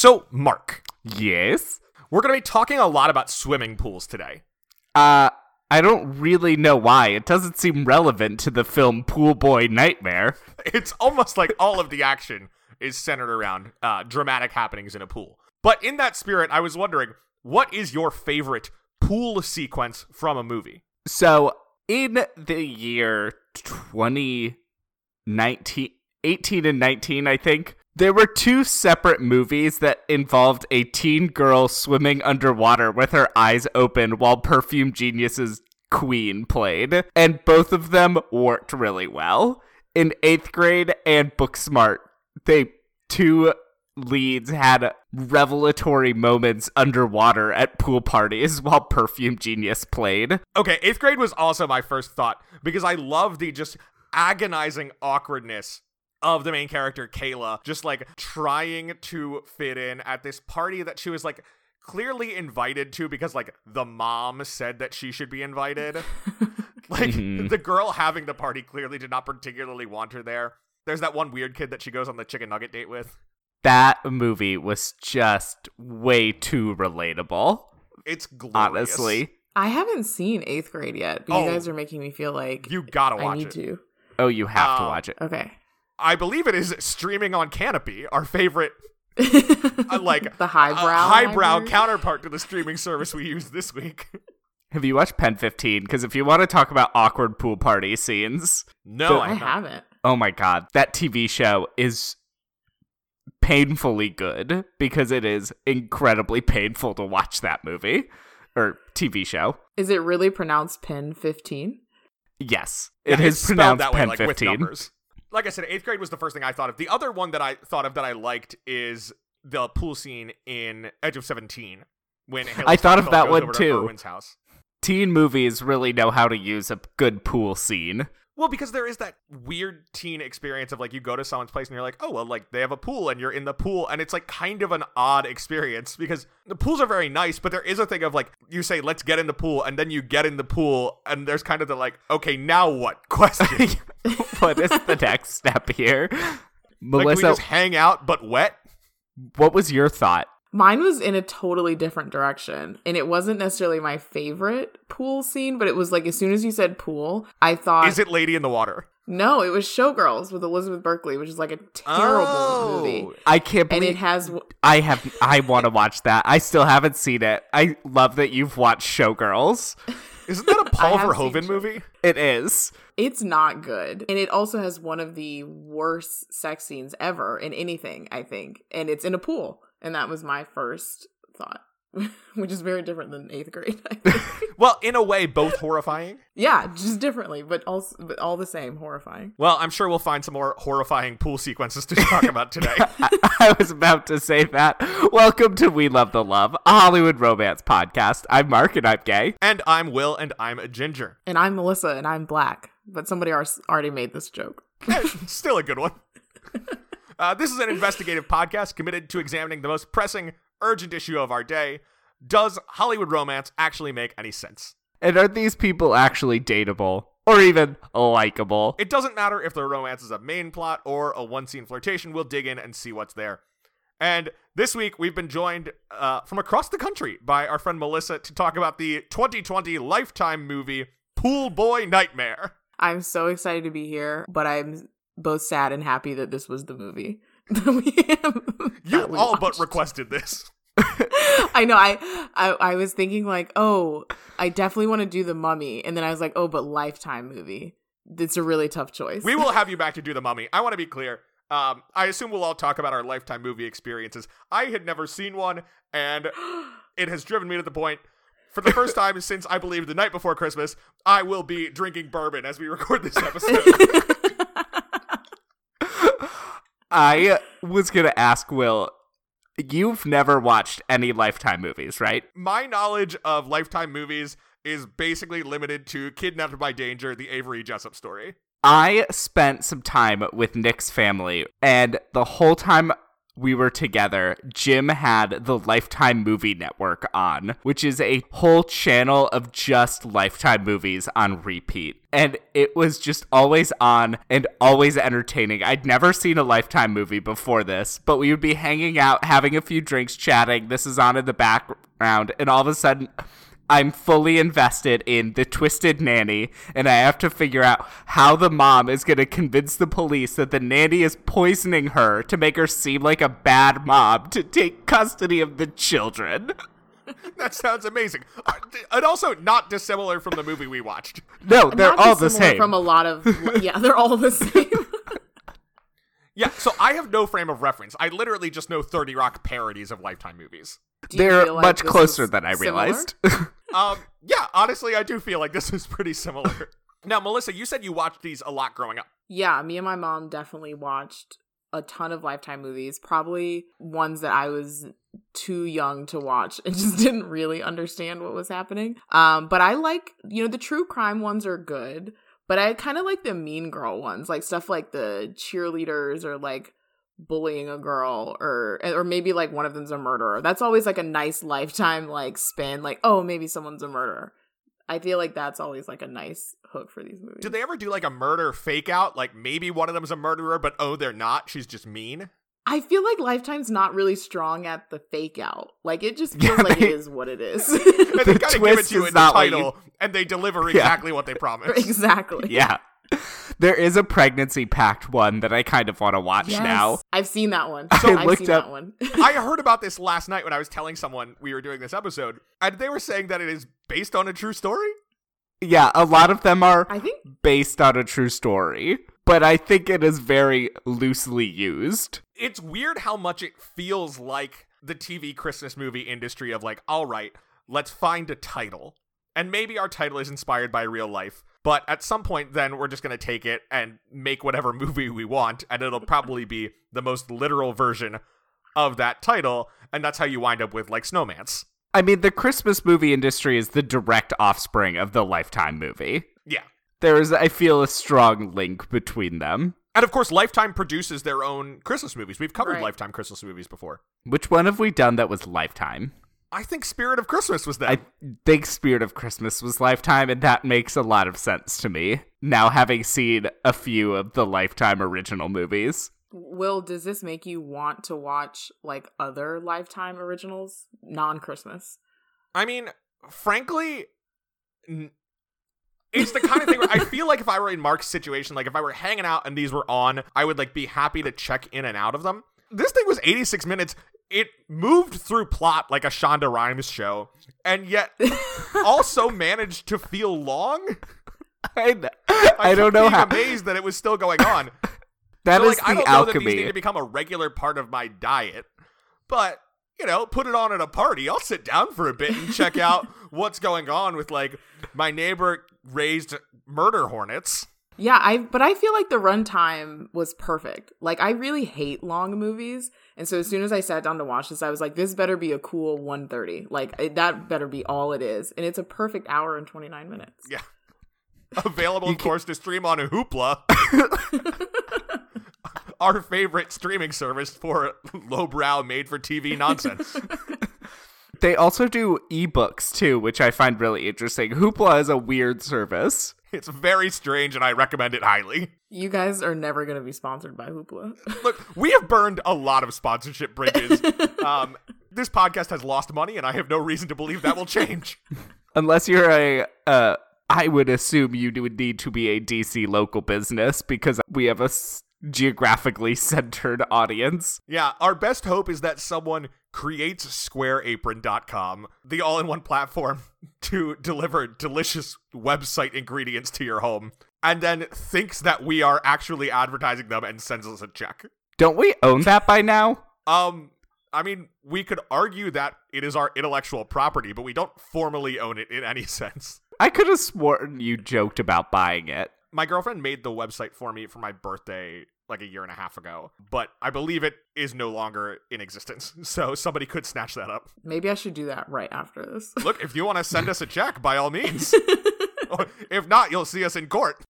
So, Mark, Yes. we're going to be talking a lot about swimming pools today. Uh, I don't really know why. It doesn't seem relevant to the film Pool Boy Nightmare. It's almost like all of the action is centered around uh, dramatic happenings in a pool. But in that spirit, I was wondering, what is your favorite pool sequence from a movie? So, in the year 2019, 18 and 19, I think, there were two separate movies that involved a teen girl swimming underwater with her eyes open while Perfume Genius's Queen played, and both of them worked really well. In eighth grade and Booksmart, they two leads had revelatory moments underwater at pool parties while Perfume Genius played. Okay, eighth grade was also my first thought because I love the just agonizing awkwardness of the main character, Kayla, just like trying to fit in at this party that she was like clearly invited to because like the mom said that she should be invited. like Mhm. the girl having the party clearly did not particularly want her there. There's that one weird kid that she goes on the chicken nugget date with. that movie was just way too relatable. It's glorious. Honestly. I haven't seen eighth grade yet, but Oh. you guys are making me feel like you gotta I watch need it. to. Oh, you have to Uh, watch it. Okay. I believe it is streaming on Kanopy, our favorite uh, like the highbrow, uh, highbrow counterpart to the streaming service we use this week. Have you watched Pen 15? Because if you want to talk about awkward pool party scenes, No, I I haven't. haven't. oh my god, that TV show is painfully good because it is incredibly painful to watch that movie or TV show. Is it really pronounced Pen 15? Yes, Yeah, it is pronounced that way, Pen like with 15. Like I said, eighth grade was the first thing I thought of. The other one that I thought of that I liked is the pool scene in Edge of Seventeen when Haley I thought of that one to too. Erwin's house. Teen movies really know how to use a good pool scene. Well, because there is that weird teen experience of like you go to someone's place and you're like, oh well, like they have a pool and you're in the pool, and it's like kind of an odd experience because the pools are very nice, but there is a thing of like you say, let's get in the pool, and then you get in the pool, and there's kind of the like, okay, now what question? what is the next step here? like Melissa, we just hang out but wet. what was your thought? Mine was in a totally different direction. And it wasn't necessarily my favorite pool scene, but it was like as soon as you said pool, I thought Is it Lady in the Water? no, it was Showgirls with Elizabeth Berkley, which is like a terrible Oh. movie. I can't And believe it has I have I want to watch that. I still haven't seen it. I love that you've watched Showgirls. Isn't that a Paul have seen Verhoeven Show- movie? It is. It's not good. And it also has one of the worst sex scenes ever in anything, I think. And it's in a pool. And that was my first thought, which is very different than eighth grade. I think. Well, in a way, both horrifying. yeah, just differently, but also but all the same, horrifying. Well, I'm sure we'll find some more horrifying pool sequences to talk about today. I, I was about to say that. Welcome to We Love the Love, a Hollywood romance podcast. I'm Mark and I'm gay. and I'm Will, and I'm a ginger. And I'm Melissa, and I'm black. But somebody already made this joke. Still a good one. Uh, this is an investigative podcast committed to examining the most pressing, urgent issue of our day. Does Hollywood romance actually make any sense? And are these people actually dateable or even likable? It doesn't matter if the romance is a main plot or a one scene flirtation, we'll dig in and see what's there. And this week, we've been joined uh, from across the country by our friend Melissa to talk about the 2020 Lifetime movie Pool Boy Nightmare. I'm so excited to be here, but I'm both sad and happy that this was the movie. that we- You all but requested this. I know. I, I I was thinking like, oh, I definitely want to do the Mummy, and then I was like, oh, but Lifetime movie. It's a really tough choice. We will have you back to do the mummy. I want to be clear. Um, I assume we'll all talk about our lifetime movie experiences. I had never seen one, and it has driven me to the point. For the first time since I believe the night before Christmas, I will be drinking bourbon as we record this episode. I was going to ask Will, you've never watched any Lifetime movies, right? My knowledge of lifetime movies is basically limited to Kidnapped by Danger, the Avery Jessup story. I spent some time with Nick's family, and the whole time we were together, Jim had the Lifetime Movie Network on, which is a whole channel of just Lifetime movies on repeat. And it was just always on and always entertaining. I'd never seen a Lifetime movie before this, but we would be hanging out, having a few drinks, chatting. This is on in the background, and all of a sudden, I'm fully invested in the twisted nanny, and I have to figure out how the mom is going to convince the police that the nanny is poisoning her to make her seem like a bad mom to take custody of the children. That sounds amazing. Uh, And also not dissimilar from the movie we watched. No, they're Not all the same. From a lot of yeah, they're all the same. Yeah, so I have no frame of reference. I literally just know 30 Rock parodies of Lifetime movies. They're like much closer than I similar? realized. Um, yeah, honestly, I do feel like this is pretty similar. now, Melissa, you said you watched these a lot growing up. Yeah, me and my mom definitely watched a ton of Lifetime movies, probably ones that I was too young to watch and just didn't really understand what was happening. Um, but I like, you know, the true crime ones are good, but I kind of like the mean girl ones, like stuff like the cheerleaders or like bullying a girl or or maybe like one of them's a murderer. That's always like a nice lifetime like spin like oh maybe someone's a murderer. I feel like that's always like a nice hook for these movies. Did they ever do like a murder fake out? Like maybe one of them's a murderer, but oh, they're not. She's just mean. I feel like Lifetime's not really strong at the fake out. Like it just feels Yeah, like they- it is what it is. And they The kind of give it to you in the not what you- title, and they deliver exactly what they promised. exactly. yeah. There is a pregnancy packed one that I kind of want to watch Yes. now. I've seen that one. I I've looked seen up- that one. I heard about this last night when I was telling someone we were doing this episode, and they were saying that it is based on a true story. Yeah, a lot of them are I think based on a true story, but I think it is very loosely used. It's weird how much it feels like the TV Christmas movie industry of like, all right, let's find a title. And maybe our title is inspired by real life, but at some point then we're just going to take it and make whatever movie we want and it'll probably be the most literal version of that title and that's how you wind up with like Snowmance. I mean, the Christmas movie industry is the direct offspring of the Lifetime movie. Yeah. There is, I feel, a strong link between them. And of course Lifetime produces their own Christmas movies. We've covered Right. Lifetime Christmas movies before. Which one have we done that was Lifetime? I think Spirit of Christmas was that. I think Spirit of Christmas was Lifetime, and that makes a lot of sense to me. Now, having seen a few of the Lifetime original movies. Will, does this make you want to watch like other Lifetime originals, non Christmas? I mean, frankly, n- it's the kind of thing where I feel like if I were in Mark's situation, like if I were hanging out and these were on, I would like be happy to check in and out of them. This thing was 86 minutes. It moved through plot like a Shonda Rhimes show, and yet also managed to feel long. I, I, I don't know how. amazed that it was still going on. That so, is like, I don't know that these need to become a regular part of my diet, but you know, put it on at a party. I'll sit down for a bit and check out what's going on with like my neighbor raised murder hornets. Yeah, I but I feel like the runtime was perfect. Like I really hate long movies, and so as soon as I sat down to watch this, I was like, "This better be a cool 130. Like it, that better be all it is." And it's a perfect hour and 29 minutes. Yeah. Available, of course, to stream on Hoopla, our favorite streaming service for lowbrow, made-for-TV nonsense. They also do ebooks too, which I find really interesting. Hoopla is a weird service. It's very strange, and I recommend it highly. You guys are never going to be sponsored by Hoopla. Look, we have burned a lot of sponsorship bridges. Um, this podcast has lost money, and I have no reason to believe that will change. Unless you're a, uh, I would assume you would need to be a DC local business because we have a s- geographically centered audience. Yeah, our best hope is that someone creates squareapron.com, the all-in-one platform to deliver delicious website ingredients to your home, and then thinks that we are actually advertising them and sends us a check. Don't we own that by now? Um I mean, we could argue that it is our intellectual property, but we don't formally own it in any sense. I could have sworn you joked about buying it. My girlfriend made the website for me for my birthday like a year and a half ago, but I believe it is no longer in existence. So somebody could snatch that up. Maybe I should do that right after this. Look, if you want to send us a check, by all means. Or if not, you'll see us in court.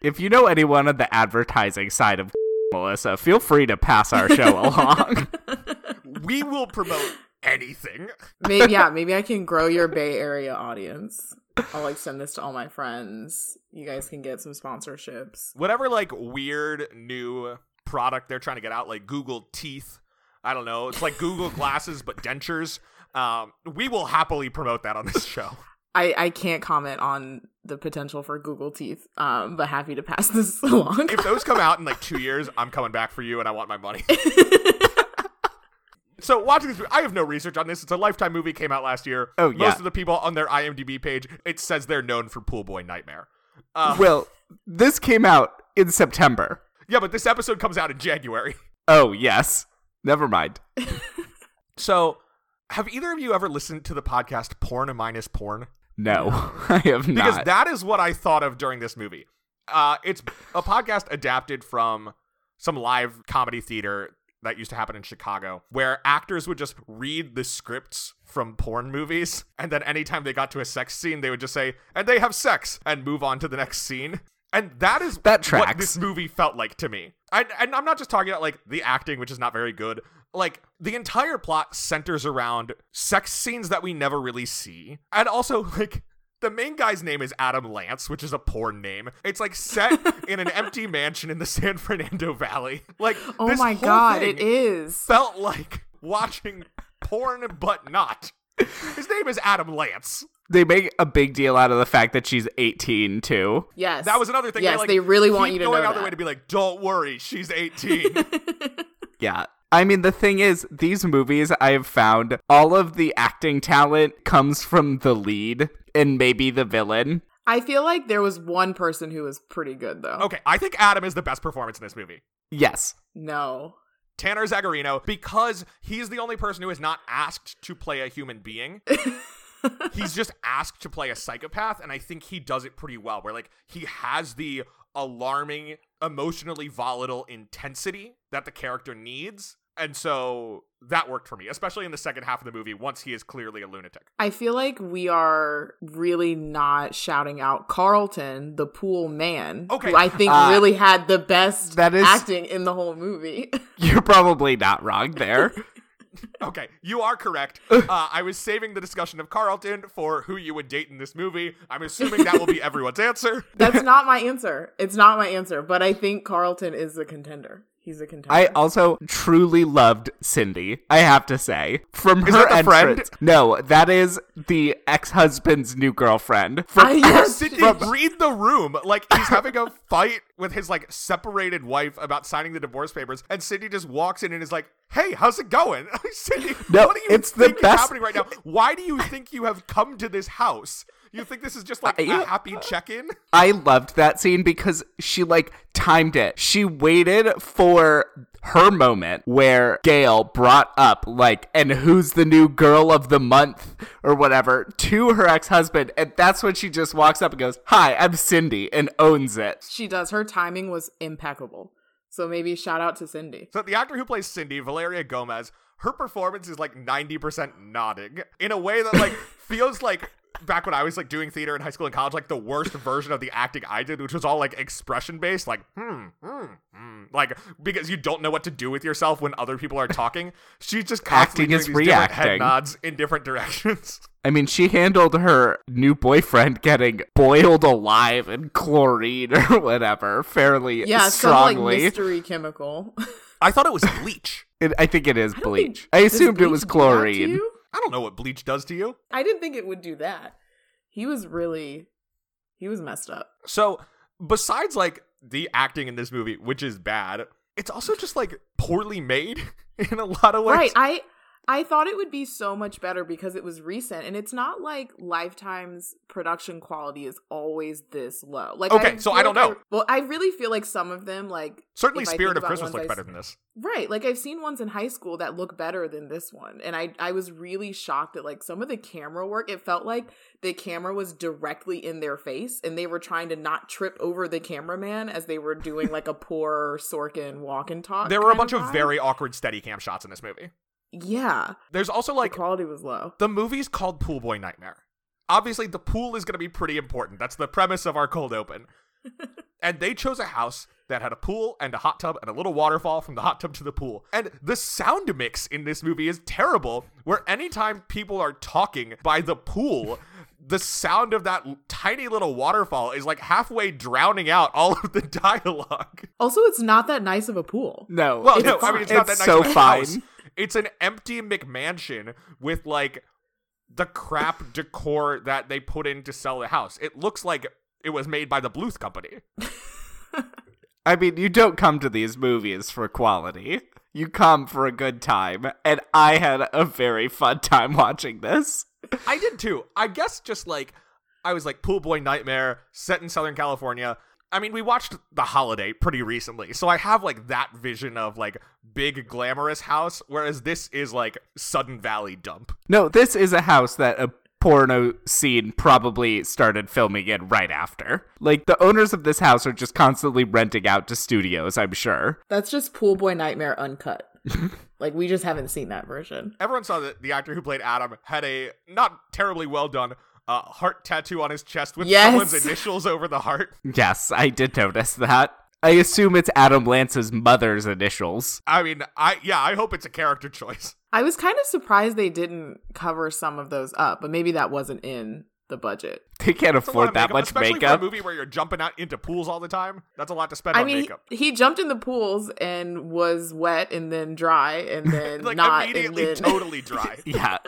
If you know anyone on the advertising side of Melissa, feel free to pass our show along. We will promote anything. maybe yeah, maybe I can grow your Bay Area audience. I'll like send this to all my friends. You guys can get some sponsorships. Whatever like weird new product they're trying to get out, like Google Teeth. I don't know. It's like Google Glasses but dentures. Um, we will happily promote that on this show. I, I can't comment on the potential for Google Teeth, um, but happy to pass this along. If those come out in like two years, I'm coming back for you and I want my money. So watching this, I have no research on this. It's a Lifetime movie, came out last year. Oh, yeah. Most of the people on their IMDb page, it says they're known for Pool Boy Nightmare. Uh, well, this came out in September. yeah, but this episode comes out in January. Oh, yes. Never mind. So, have either of you ever listened to the podcast Porn Minus Porn? No, I have not. Because that is what I thought of during this movie. Uh, it's a podcast adapted from some live comedy theater that used to happen in Chicago, where actors would just read the scripts from porn movies, and then anytime they got to a sex scene, they would just say, "and they have sex," and move on to the next scene. And that is That what this movie felt like to me. I, and I'm not just talking about like the acting, which is not very good. Like the entire plot centers around sex scenes that we never really see, and also like the main guy's name is Adam Lance, which is a porn name. It's like set in an empty mansion in the San Fernando Valley. Like, oh this my whole god, thing it is. Felt like watching porn, but not. His name is Adam Lance. they make a big deal out of the fact that she's 18 too. Yes. That was another thing. Yes, like, they really want you to going know out their that. way to be like, "Don't worry, she's 18." Yeah. I mean, the thing is, these movies I have found, all of the acting talent comes from the lead and maybe the villain. I feel like there was one person who was pretty good though. okay, I think Adam is the best performance in this movie. Yes. No. Tanner Zagarino, because he's the only person who is not asked to play a human being. he's just asked to play a psychopath, and I think he does it pretty well. Where like he has the alarming, emotionally volatile intensity that the character needs. And so that worked for me, especially in the second half of the movie once he is clearly a lunatic. I feel like we are really not shouting out Carlton, the pool man, Okay. who I think Uh, really had the best that is- acting in the whole movie. You're probably not wrong there. Okay, you are correct. Uh, I was saving the discussion of Carlton for who you would date in this movie. I'm assuming that will be everyone's answer. That's not my answer. It's not my answer, but I think Carlton is a contender. He's a contender. I also truly loved Cindy, I have to say. From Is her that the friend? No, that is the ex husband's new girlfriend. From I- yes. Cindy, read the room. Like he's having a fight with his like separated wife about signing the divorce papers, and Cindy just walks in and is like, "Hey, how's it going?" Cindy, No, what do you it's the think is best- happening right now? Why do you think you have come to this house? You think this is just like Uh, a happy check-in? I loved that scene because she like timed it. She waited for her moment where Gale brought up like and who's the new girl of the month or whatever to her ex-husband and that's when she just walks up and goes, "Hi, I'm Cindy" and owns it. she does. Her timing was impeccable. So maybe shout out to Cindy. So the actor who plays Cindy, Valeria Gomez, her performance is like 90% nodding in a way that like feels like back when I was like doing theater in high school and college, like the worst version of the acting I did, which was all like expression based, like hmm, hmm, hmm, like because you don't know what to do with yourself when other people are talking. She's just Acting is doing these different head nods in different directions. I mean, she handled her new boyfriend getting boiled alive in chlorine or whatever fairly Yeah, some like strongly. mystery chemical. I thought it was bleach. It- I think it is I bleach. think- I does assumed it bleach was do that to chlorine. I don't know what bleach does to you. I didn't think it would do that. He was really, he was messed up. So, besides like the acting in this movie, which is bad, it's also just like poorly made in a lot of ways. Right. I I thought it would be so much better because it was recent and it's not like Lifetime's production quality is always this low. Like Okay, so I don't like know. well, I really feel like some of them like Certainly, Spirit of Christmas looked I better than this. Right. Like I've seen ones in high school that look better than this one. And I I was really shocked at like some of the camera work. It felt like the camera was directly in their face and they were trying to not trip over the cameraman as they were doing like a poor Sorkin walk and talk. There were a bunch of vibe. very awkward steady cam shots in this movie. Yeah. There's also like the like quality was low. the movie's called Pool Boy Nightmare. Obviously, the pool is going to be pretty important. That's the premise of our cold open. and they chose a house that had a pool and a hot tub and a little waterfall from the hot tub to the pool. And the sound mix in this movie is terrible, where anytime people are talking by the pool, the sound of that tiny little waterfall is like halfway drowning out all of the dialogue. Also, it's not that nice of a pool. No, Well, It's no, I mean it's not It's that nice so of a fine. It's an empty McMansion with like the crap decor that they put in to sell the house. It looks like it was made by the Bluth Company. I mean, you don't come to these movies for quality. You come for a good time, and I had a very fun time watching this. I did too. I guess just like I was like Pool Boy Nightmare set in Southern California. I mean, we watched The Holiday pretty recently, so I have like that vision of like big glamorous house, whereas this is like Sudden Valley dump. No, this is a house that a porno scene probably started filming in right after. Like, the owners of this house are just constantly renting out to studios, I'm sure. That's just Pool Boy Nightmare uncut. like we just haven't seen that version. Everyone saw that the actor who played Adam had a not terribly well done uh, heart tattoo on his chest with Yes. someone's initials over the heart. Yes, I did notice that. I assume it's Adam Lance's mother's initials. I mean, I yeah, I hope it's a character choice. I was kind of surprised they didn't cover some of those up, but maybe that wasn't in the budget. They can't It's a lot afford that makeup, much especially makeup. for a movie where you're jumping out into pools all the time. That's a lot to spend I on mean, makeup. he, he jumped in the pools and was wet and then dry and then like not immediately and then... totally dry. yeah.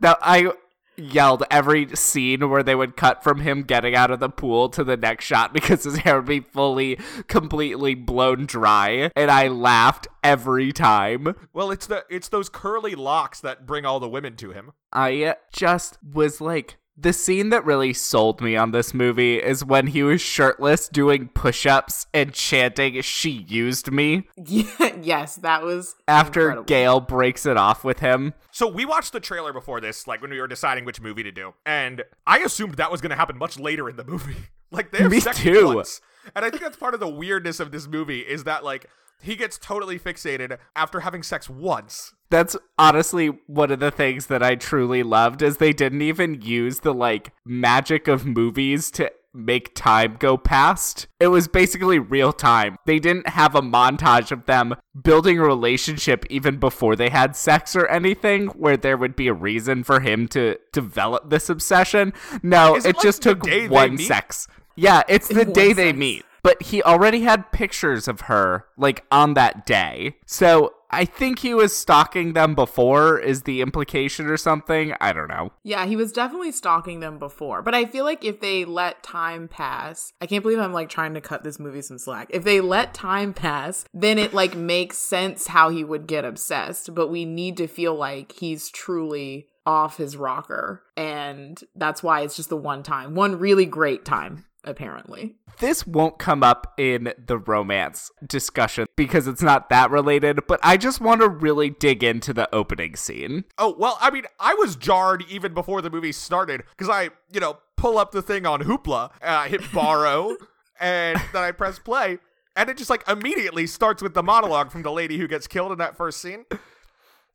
Now I yelled every scene where they would cut from him getting out of the pool to the next shot because his hair would be fully, completely blown dry, and I laughed every time. well, it's the it's those curly locks that bring all the women to him. I just was like. The scene that really sold me on this movie is when he was shirtless doing push ups and chanting, She used me, Yeah, yes, that was after incredible. Gale breaks it off with him. So we watched the trailer before this, like when we were deciding which movie to do, and I assumed that was going to happen much later in the movie. like they have Me sex too. once, and I think that's part of the weirdness of this movie is that like he gets totally fixated after having sex once. That's honestly one of the things that I truly loved is they didn't even use the like magic of movies to make time go past. It was basically real time. They didn't have a montage of them building a relationship even before they had sex or anything where there would be a reason for him to develop this obsession. No, Is it, it like just took one meet? sex. Yeah, it's the One day they sex. meet. But he already had pictures of her, like, on that day. So I think he was stalking them before, is the implication or something. I don't know. Yeah, he was definitely stalking them before. But I feel like if they let time pass, I can't believe I'm like trying to cut this movie some slack. If they let time pass, then it like makes sense how he would get obsessed. But we need to feel like he's truly off his rocker. And that's why it's just the one time, one really great time, apparently. This won't come up in the romance discussion because it's not that related, but I just want to really dig into the opening scene. Oh well, I mean, I was jarred even before the movie started because I, you know, pull up the thing on Hoopla, and I hit borrow, and then I press play, and it just like immediately starts with the monologue from the lady who gets killed in that first scene.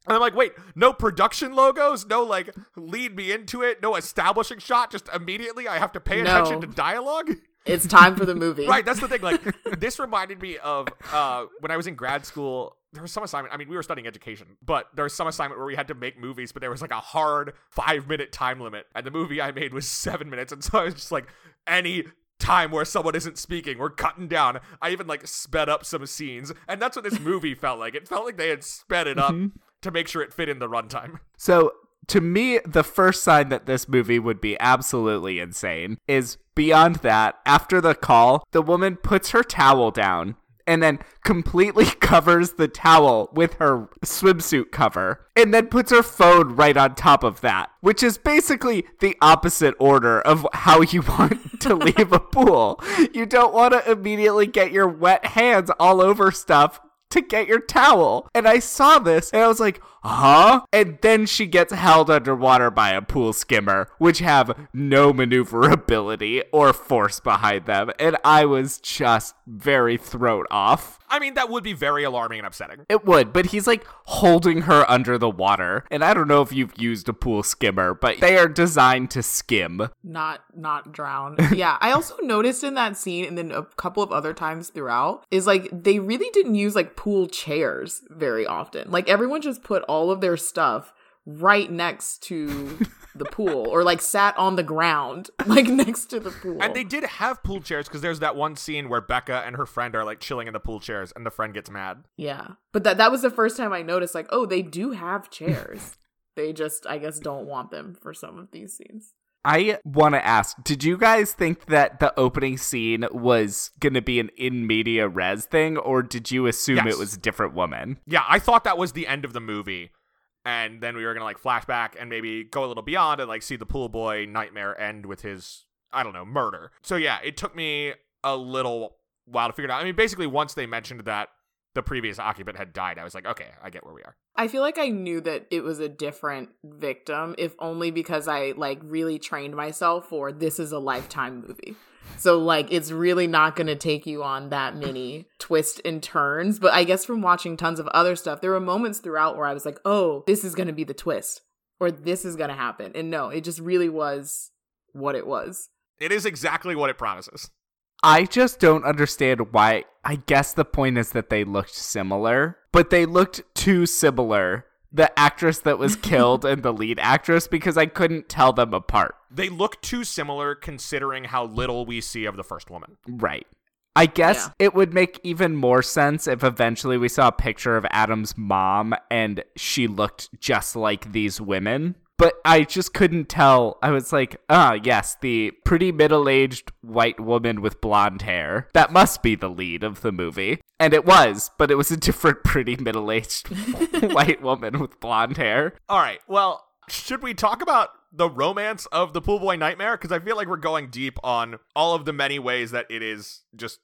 And I'm like, wait, no production logos, no like lead me into it, no establishing shot, just immediately I have to pay No. attention to dialogue. It's time for the movie. Right, that's the thing. Like, this reminded me of uh, when I was in grad school. There was some assignment. I mean, we were studying education, but there was some assignment where we had to make movies, but there was like a hard five minute time limit, and the movie I made was seven minutes, and so I was just like, any time where someone isn't speaking, we're cutting down. I even like sped up some scenes, and that's what this movie felt like. It felt like they had sped it up to make sure it fit in the runtime. So, to me, the first sign that this movie would be absolutely insane is beyond that, after the call, the woman puts her towel down and then completely covers the towel with her swimsuit cover and then puts her phone right on top of that, which is basically the opposite order of how you want to leave a pool. You don't want to immediately get your wet hands all over stuff to get your towel. And I saw this and I was like, huh? And then she gets held underwater by a pool skimmer, which have no maneuverability or force behind them. And I was just very thrown off. I mean, that would be very alarming and upsetting. It would, but he's like holding her under the water. And I don't know if you've used a pool skimmer, but they are designed to skim. Not not drown. yeah. I also noticed in that scene and then a couple of other times throughout is like they really didn't use like pool chairs very often. Like everyone just put all of their stuff right next to the pool or like sat on the ground like next to the pool. And they did have pool chairs because there's that one scene where Becca and her friend are like chilling in the pool chairs and the friend gets mad. Yeah. But that that was the first time I noticed like, oh, they do have chairs. they just I guess don't want them for some of these scenes. I want to ask, did you guys think that the opening scene was going to be an in media res thing, or did you assume Yes. it was a different woman? Yeah, I thought that was the end of the movie. And then we were gonna like flashback and maybe go a little beyond and like see the pool boy nightmare end with his I don't know, murder. So yeah, it took me a little while to figure it out. I mean, basically once they mentioned that the previous occupant had died, I was like, okay, I get where we are. I feel like I knew that it was a different victim, if only because I like really trained myself for this is a lifetime movie. So like it's really not going to take you on that many twists and turns, but I guess from watching tons of other stuff, there were moments throughout where I was like, "Oh, this is going to be the twist." Or this is going to happen. And no, it just really was what it was. It is exactly what it promises. I just don't understand why. I guess the point is that they looked similar, but they looked too similar. The actress that was killed and the lead actress because I couldn't tell them apart. They look too similar considering how little we see of the first woman. Right. I guess Yeah. it would make even more sense if eventually we saw a picture of Adam's mom and she looked just like these women. But I just couldn't tell. I was like, ah, yes, the pretty middle aged white woman with blonde hair. That must be the lead of the movie. And it was, but it was a different pretty middle aged white woman with blonde hair. All right. Well, should we talk about the romance of the pool boy nightmare? Because I feel like we're going deep on all of the many ways that it is just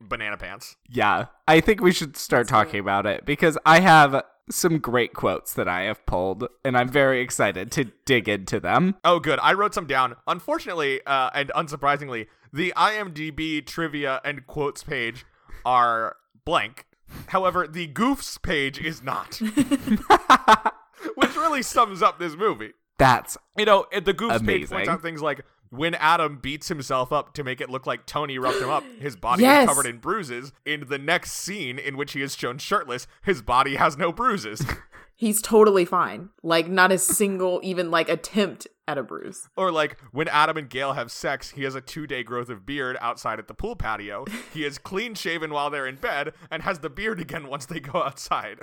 banana pants. Yeah, I think we should start talking about it because I have some great quotes that I have pulled, and I'm very excited to dig into them. Oh, good. I wrote some down. Unfortunately, uh, and unsurprisingly, the IMDb trivia and quotes page are blank. However, the goofs page is not, which really sums up this movie. That's You know, the goofs page points Amazing. out things like when Adam beats himself up to make it look like Tony roughed him up, his body Yes. is covered in bruises. In the next scene, in which he is shown shirtless, his body has no bruises. He's totally fine. Like not a single even like attempt at a bruise. or like when Adam and Gale have sex, he has a two day growth of beard outside at the pool patio. He is clean shaven while they're in bed and has the beard again once they go outside.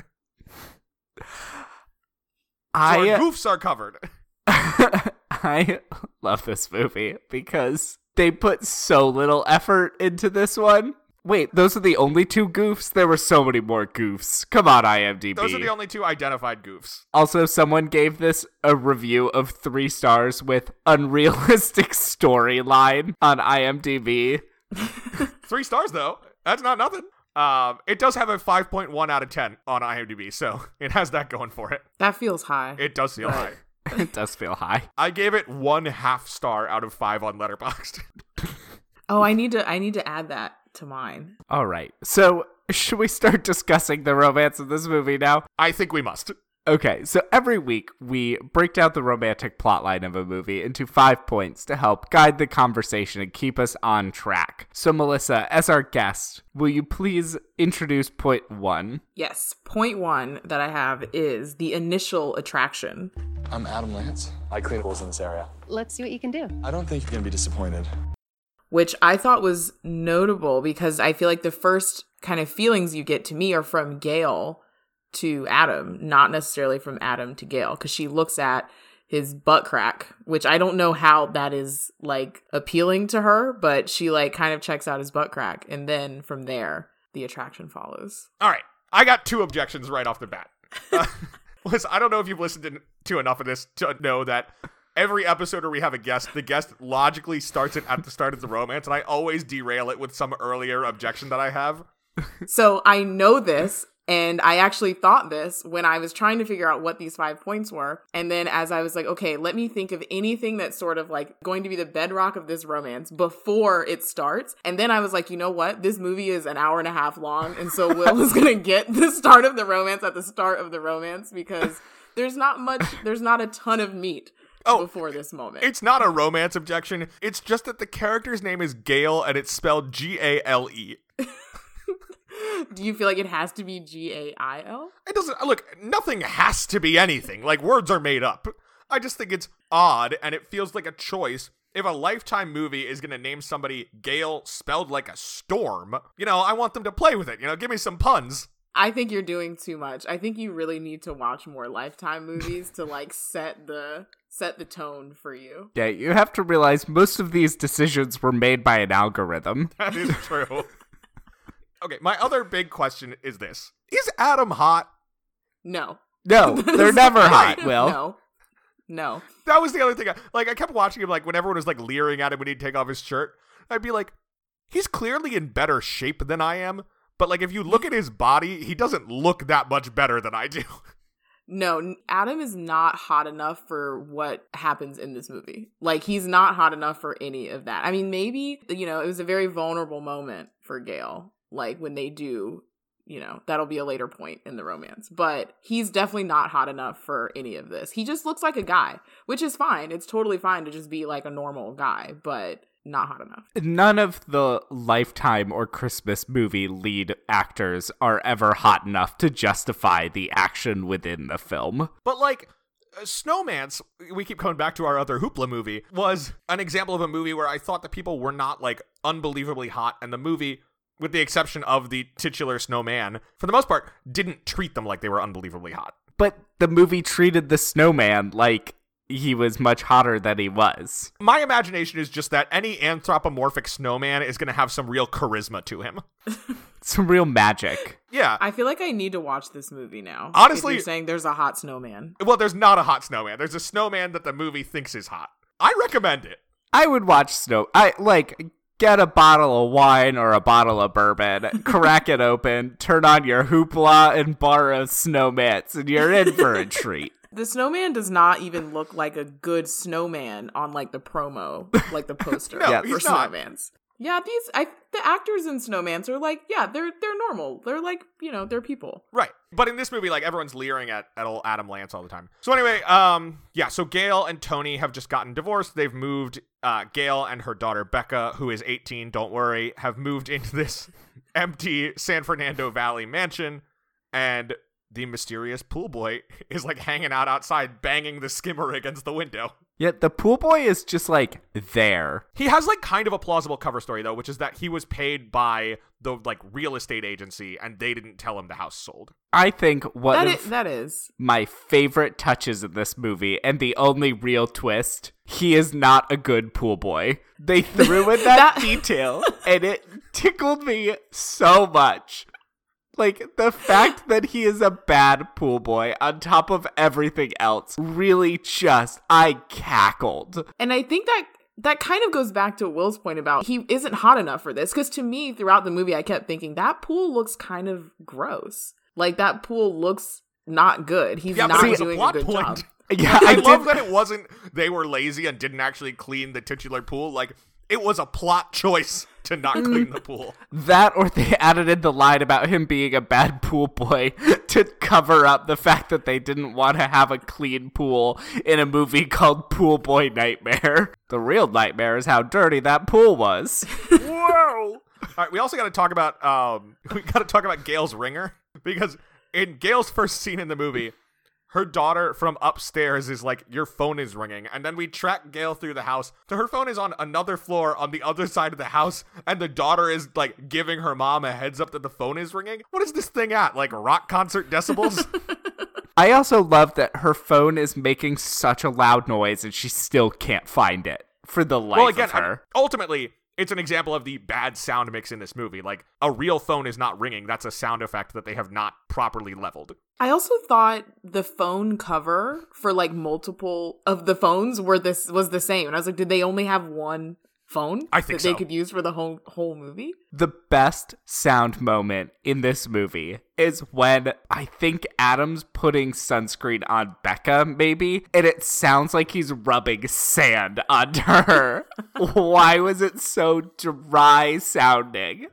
So our I goofs are covered. I love this movie because they put so little effort into this one. Wait, those are the only two goofs? There were so many more goofs. Come on, IMDb. Those are the only two identified goofs. Also, someone gave this a review of three stars with unrealistic storyline on IMDb. Three stars though. That's not nothing. Um, it does have a 5.1 out of 10 on IMDb, so it has that going for it. That feels high. It does feel high. It does feel high. I gave it one half star out of five on Letterboxd. oh, I need to I need to add that to mine. All right. So, should we start discussing the romance of this movie now? I think we must. Okay, so every week we break down the romantic plotline of a movie into five points to help guide the conversation and keep us on track. So, Melissa, as our guest, will you please introduce point one? Yes. Point one that I have is the initial attraction. I'm Adam Lance. I clean pools in this area. Let's see what you can do. I don't think you're gonna be disappointed. which I thought was notable because I feel like the first kind of feelings you get to me are from Gale to Adam, not necessarily from Adam to Gale, because she looks at his butt crack, which I don't know how that is like appealing to her, but she like kind of checks out his butt crack. And then from there, the attraction follows. All right. I got two objections right off the bat. Uh, listen, I don't know if you've listened to, to enough of this to know that every episode where we have a guest, the guest logically starts it at the start of the romance, and I always derail it with some earlier objection that I have. So I know this And I actually thought this when I was trying to figure out what these five points were. And then as I was like, okay, let me think of anything that's sort of like going to be the bedrock of this romance before it starts. And then I was like, you know what? This movie is an hour and a half long. And so Will is going to get the start of the romance at the start of the romance because there's not much, there's not a ton of meat. Oh, before this moment. It's not a romance objection. It's just that the character's name is Gale and it's spelled G A L E. Do you feel like it has to be G A I L? It doesn't look. Nothing has to be anything. Like words are made up. I just think it's odd, and it feels like a choice. If a lifetime movie is gonna name somebody Gale spelled like a storm, you know, I want them to play with it. You know, give me some puns. I think you're doing too much. I think you really need to watch more Lifetime movies to like set the set the tone for you. Yeah, you have to realize most of these decisions were made by an algorithm. That is true. okay, my other big question is this: Is Adam hot? No. No, they're never hot, Will. No. No. That was the other thing. I, like, I kept watching him. Like, when everyone was like leering at him when he'd take off his shirt, I'd be like, he's clearly in better shape than I am. But like, if you look at his body, he doesn't look that much better than I do. No, Adam is not hot enough for what happens in this movie. Like he's not hot enough for any of that. I mean, maybe, you know, it was a very vulnerable moment for Gale. Like when they do, you know, that'll be a later point in the romance. But he's definitely not hot enough for any of this. He just looks like a guy, which is fine. It's totally fine to just be like a normal guy, but not hot enough. None of the Lifetime or Christmas movie lead actors are ever hot enough to justify the action within the film. But like, uh, Snowmance, we keep coming back to our other Hoopla movie, was an example of a movie where I thought that people were not like unbelievably hot, and the movie, with the exception of the titular snowman, for the most part, didn't treat them like they were unbelievably hot. But the movie treated the snowman like he was much hotter than he was. My imagination is just that any anthropomorphic snowman is going to have some real charisma to him. Some real magic. Yeah. I feel like I need to watch this movie now. Honestly- if you're saying there's a hot snowman. well, there's not a hot snowman. There's a snowman that the movie thinks is hot. I recommend it. I would watch Snow. I like get a bottle of wine or a bottle of bourbon, crack it open, turn on your hoopla, and borrow Snowmance, and you're in for a treat. The snowman does not even look like a good snowman on like the promo, like the poster No, for Snowmance. Yeah, these I the actors in Snowmance are like, yeah, they're they're normal. They're like, you know, they're people. Right. But in this movie, like everyone's leering at, at old Adam Lance all the time. So anyway, um, yeah, so Gale and Tony have just gotten divorced. They've moved uh Gale and her daughter Becca, who is 18, don't worry, have moved into this empty San Fernando Valley mansion, and the mysterious pool boy is like hanging out outside banging the skimmer against the window. Yet the pool boy is just like there. He has like kind of a plausible cover story though, which is that he was paid by the like real estate agency and they didn't tell him the house sold. I think what That of is, that is. my favorite touches in this movie, and the only real twist, he is not a good pool boy. They threw in that, That- detail, and it tickled me so much. Like, the fact that he is a bad pool boy on top of everything else really just, I cackled. And I think that that kind of goes back to Will's point about he isn't hot enough for this. Because to me, throughout the movie, I kept thinking that pool looks kind of gross. Like that pool looks not good. He's Yeah, not it was a doing a, good point. job. Yeah, I, I, love that it wasn't they were lazy and didn't actually clean the titular pool. Like it was a plot choice to not Mm-hmm. clean the pool. That or they added in the line about him being a bad pool boy to cover up the fact that they didn't want to have a clean pool in a movie called Pool Boy Nightmare. The real nightmare is how dirty that pool was. Whoa! All right, we also got to talk about um, we got to talk about Gale's ringer because in Gale's first scene in the movie, her daughter from upstairs is like, "Your phone is ringing," and then we track Gale through the house. So her phone is on another floor on the other side of the house, and the daughter is like giving her mom a heads up that the phone is ringing. What is this thing at? Like rock concert decibels? I also love that her phone is making such a loud noise and she still can't find it for the life well, again, of I mean, her. ultimately, it's an example of the bad sound mix in this movie. Like a real phone is not ringing; that's a sound effect that they have not properly leveled. I also thought the phone cover for like multiple of the phones were this was the same. And I was like, did they only have one phone I think that they could use for the whole whole movie. The best sound moment in this movie is when I think Adam's putting sunscreen on Becca, maybe, and it sounds like he's rubbing sand onto her. Why was it so dry sounding?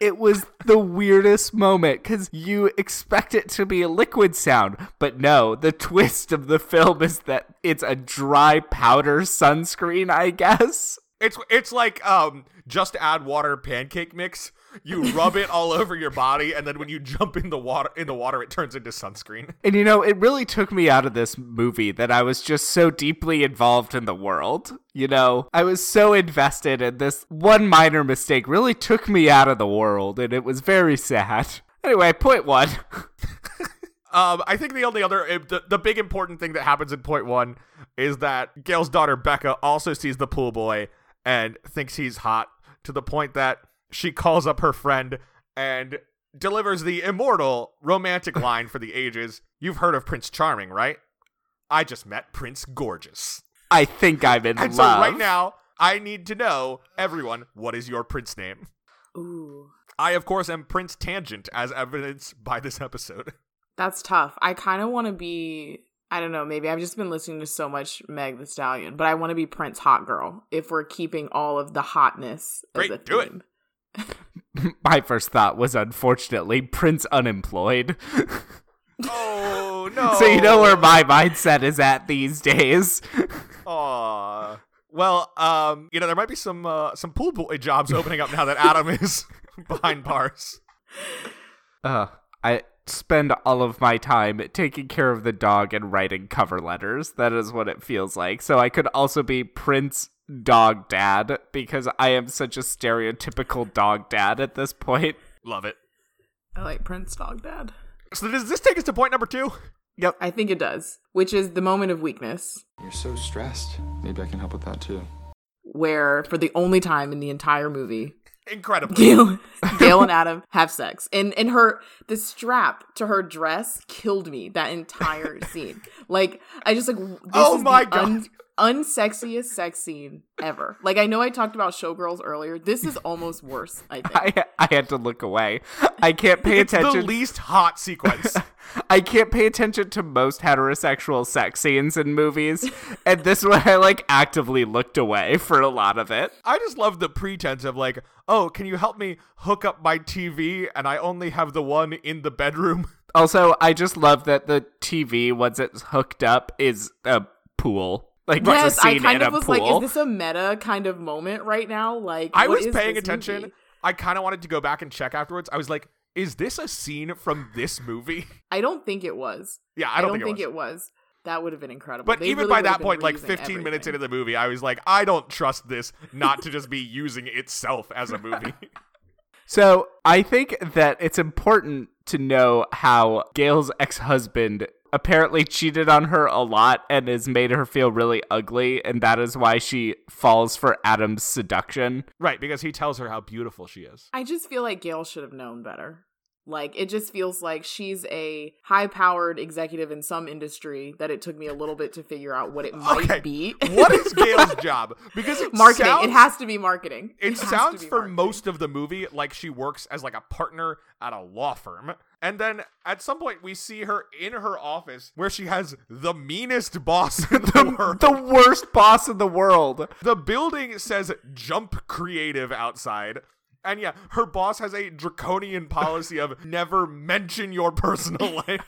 It was the weirdest moment because you expect it to be a liquid sound, but no, the twist of the film is that it's a dry powder sunscreen, I guess. It's it's like um just add water pancake mix. You rub it all over your body, and then when you jump in the water in the water, it turns into sunscreen. And you know, it really took me out of this movie that I was just so deeply involved in the world. You know, I was so invested, and this one minor mistake really took me out of the world, and it was very sad. Anyway, point one. Um, I think the only other uh, the, the big important thing that happens in point one is that Gale's daughter Becca also sees the pool boy and thinks he's hot to the point that she calls up her friend and delivers the immortal romantic line for the ages. You've heard of Prince Charming, right? I just met Prince Gorgeous. I think I'm in And love. so right now, I need to know, everyone, what is your prince name? Ooh, I, of course, am Prince Tangent, as evidenced by this episode. that's tough. I kind of want to be. I don't know. Maybe I've just been listening to so much Meg the Stallion, but I want to be Prince Hot Girl if we're keeping all of the hotness as Great, a do it. My first thought was unfortunately Prince Unemployed. Oh, no. so you know where my mindset is at these days. Aw. Well, um, you know, there might be some uh, some pool boy jobs opening up now that Adam is behind bars. Uh, I spend all of my time taking care of the dog and writing cover letters. That is what it feels like. So I could also be Prince Dog Dad because I am such a stereotypical dog dad at this point. Love it. I like Prince Dog Dad. So does this take us to point number two? Yep. I think it does, which is the moment of weakness, You're so stressed. Maybe I can help with that too. where for the only time in the entire movie, Incredible. Gale, Gale and Adam have sex, and and her the strap to her dress killed me that entire scene. Like I just like this Oh is my the God. Unsexiest sex scene ever. Like I know I talked about showgirls earlier. This is almost worse. I think. I I had to look away. I can't pay It's attention. the least hot sequence. I can't pay attention to most heterosexual sex scenes in movies, and this one I like actively looked away for a lot of it. I just love the pretense of like, oh, can you help me hook up my TV? And I only have the one in the bedroom. Also, I just love that the TV once it's hooked up is a pool. Like it's Yes, a scene I kind in of a was pool. like, is this a meta kind of moment right now? Like I what was is paying this attention. movie? I kind of wanted to go back and check afterwards. I was like, is this a scene from this movie? I don't think it was. yeah, I I don't, don't, think it it was. was. That would have been incredible. But They even really by that point, like reusing 15 minutes into the movie, I was like, I don't trust this not to just be using itself as a movie. So I think that it's important to know how Gale's ex husband apparently cheated on her a lot and has made her feel really ugly, and that is why she falls for Adam's seduction. right, because he tells her how beautiful she is. I just feel like Gale should have known better. Like it just feels like she's a high-powered executive in some industry that it took me a little bit to figure out what it might Okay, be. what is Gale's job? Because it marketing? sounds, it has to be marketing. It to sounds for marketing. most of the movie like she works as like a partner at a law firm. And then at some point we see her in her office where she has the meanest boss in the world. The worst boss in the world. The building says jump creative outside. And yeah, her boss has a draconian policy of never mention your personal life.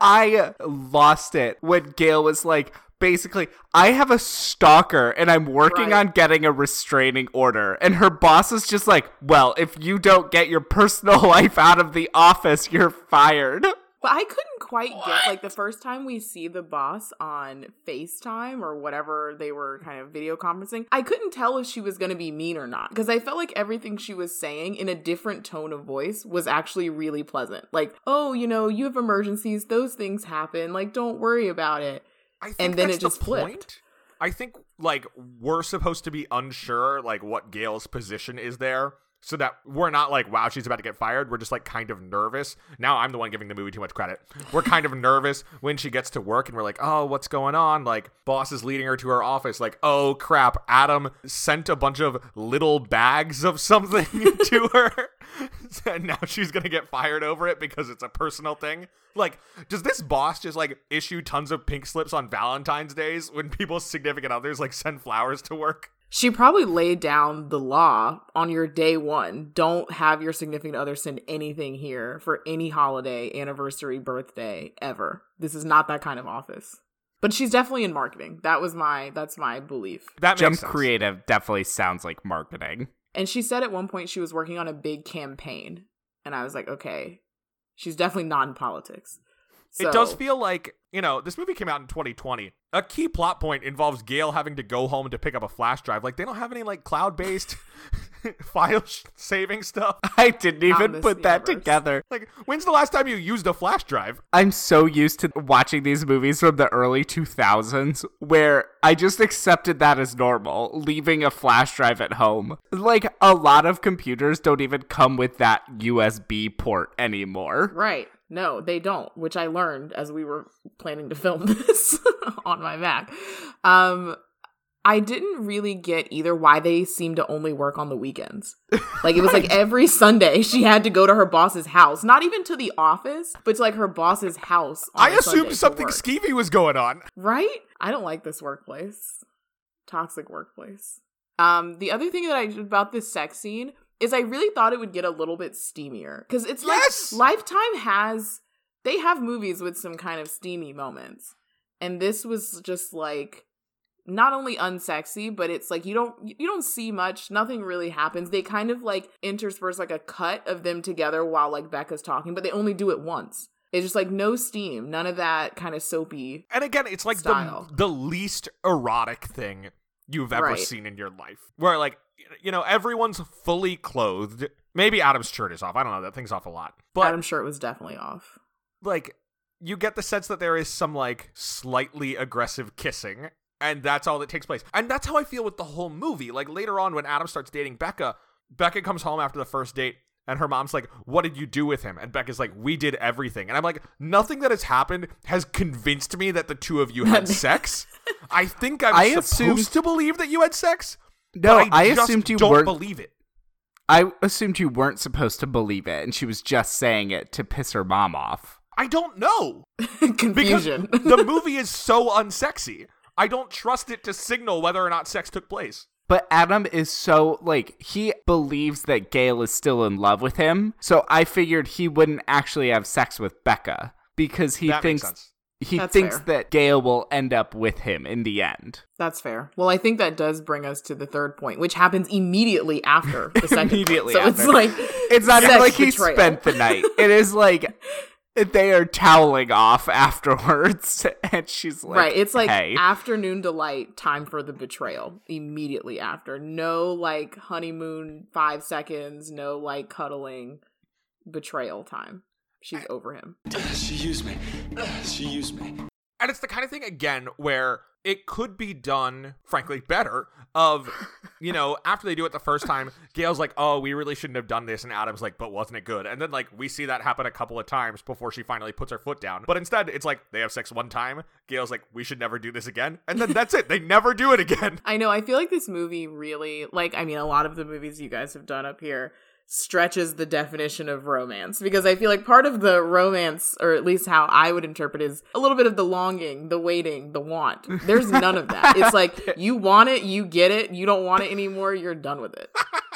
I lost it when Gale was like, basically, I have a stalker and I'm working Right. on getting a restraining order. And her boss is just like, well, if you don't get your personal life out of the office, you're fired. But I couldn't quite get like the first time we see the boss on FaceTime or whatever they were kind of video conferencing, I couldn't tell if she was going to be mean or not because I felt like everything she was saying in a different tone of voice was actually really pleasant. Like, "Oh, you know, you have emergencies, those things happen, like don't worry about it." I think And then that's it just the flipped. point. I think like we're supposed to be unsure like what Gale's position is there so that we're not like, wow, she's about to get fired. We're just like kind of nervous. Now I'm the one giving the movie too much credit. We're kind of nervous when she gets to work and we're like, oh, what's going on? Like, boss is leading her to her office. Like, oh crap, Adam sent a bunch of little bags of something to her. and now she's gonna get fired over it because it's a personal thing. Like, does this boss just like issue tons of pink slips on Valentine's days when people's significant others like send flowers to work? She probably laid down the law on your day one. Don't have your significant other send anything here for any holiday, anniversary, birthday, ever. This is not that kind of office. But she's definitely in marketing. That was my that's my belief. That makes Jump sense. creative definitely sounds like marketing. And she said at one point she was working on a big campaign. And I was like, okay, she's definitely not in politics. It does feel like, you know, this movie came out in 2020. A key plot point involves Gale having to go home to pick up a flash drive. Like, they don't have any, like, cloud based file sh- saving stuff. I didn't even put that universe. together. Like, when's the last time you used a flash drive? I'm so used to watching these movies from the early 2000s where I just accepted that as normal, leaving a flash drive at home. Like, a lot of computers don't even come with that USB port anymore. Right. No, they don't, which I learned as we were planning to film this on my Mac. Um I didn't really get either why they seemed to only work on the weekends. Like it was like every Sunday she had to go to her boss's house, not even to the office, but to like her boss's house. I assumed something skeevy was going on. Right? I don't like this workplace. Toxic workplace. Um, the other thing that I about this sex scene is I really thought it would get a little bit steamier because it's Yes! like Lifetime has they have movies with some kind of steamy moments, and this was just like not only unsexy, but it's like you don't you don't see much. Nothing really happens. They kind of like intersperse like a cut of them together while like Becca's talking, but they only do it once. It's just like no steam, none of that kind of soapy And again, it's like the, the least erotic thing you've ever Right. seen in your life. Where, like, you know, everyone's fully clothed. Maybe Adam's shirt is off. I don't know. That thing's off a lot. But Adam's shirt was definitely off. like you get the sense that there is some like slightly aggressive kissing and that's all that takes place and that's how i feel with the whole movie like later on when adam starts dating becca becca comes home after the first date and her mom's like what did you do with him and becca's like we did everything and i'm like nothing that has happened has convinced me that the two of you had sex i think i'm I supposed assumed- to believe that you had sex No, but I, I just assumed you don't weren't- believe it I assumed you weren't supposed to believe it, and she was just saying it to piss her mom off. i don't know Confusion. the movie is so unsexy. I don't trust it to signal whether or not sex took place. But Adam is so like he believes that Gale is still in love with him. So I figured he wouldn't actually have sex with Becca because he that thinks makes sense. He That's thinks fair. that Gale will end up with him in the end. That's fair. Well, I think that does bring us to the third point, which happens immediately after the second. Immediately point. So after. it's like It's not even like he betrayal. spent the night. It is like they are toweling off afterwards, and she's like, right. It's like hey. afternoon delight, time for the betrayal. Immediately after, no like honeymoon five seconds, no like cuddling, betrayal time. She's over him. She used me. She used me. And it's the kind of thing again where it could be done, frankly, better. Of, you know, after they do it the first time, Gale's like, "Oh, we really shouldn't have done this," and Adam's like, "But wasn't it good?" And then like we see that happen a couple of times before she finally puts her foot down. But instead, it's like they have sex one time. Gale's like, "We should never do this again," and then that's it. They never do it again. I know. I feel like this movie really, like, I mean, a lot of the movies you guys have done up here stretches the definition of romance because I feel like part of the romance, or at least how I would interpret, is a little bit of the longing, the waiting, the want. There's none of that. It's like you want it, you get it. You don't want it anymore, you're done with it.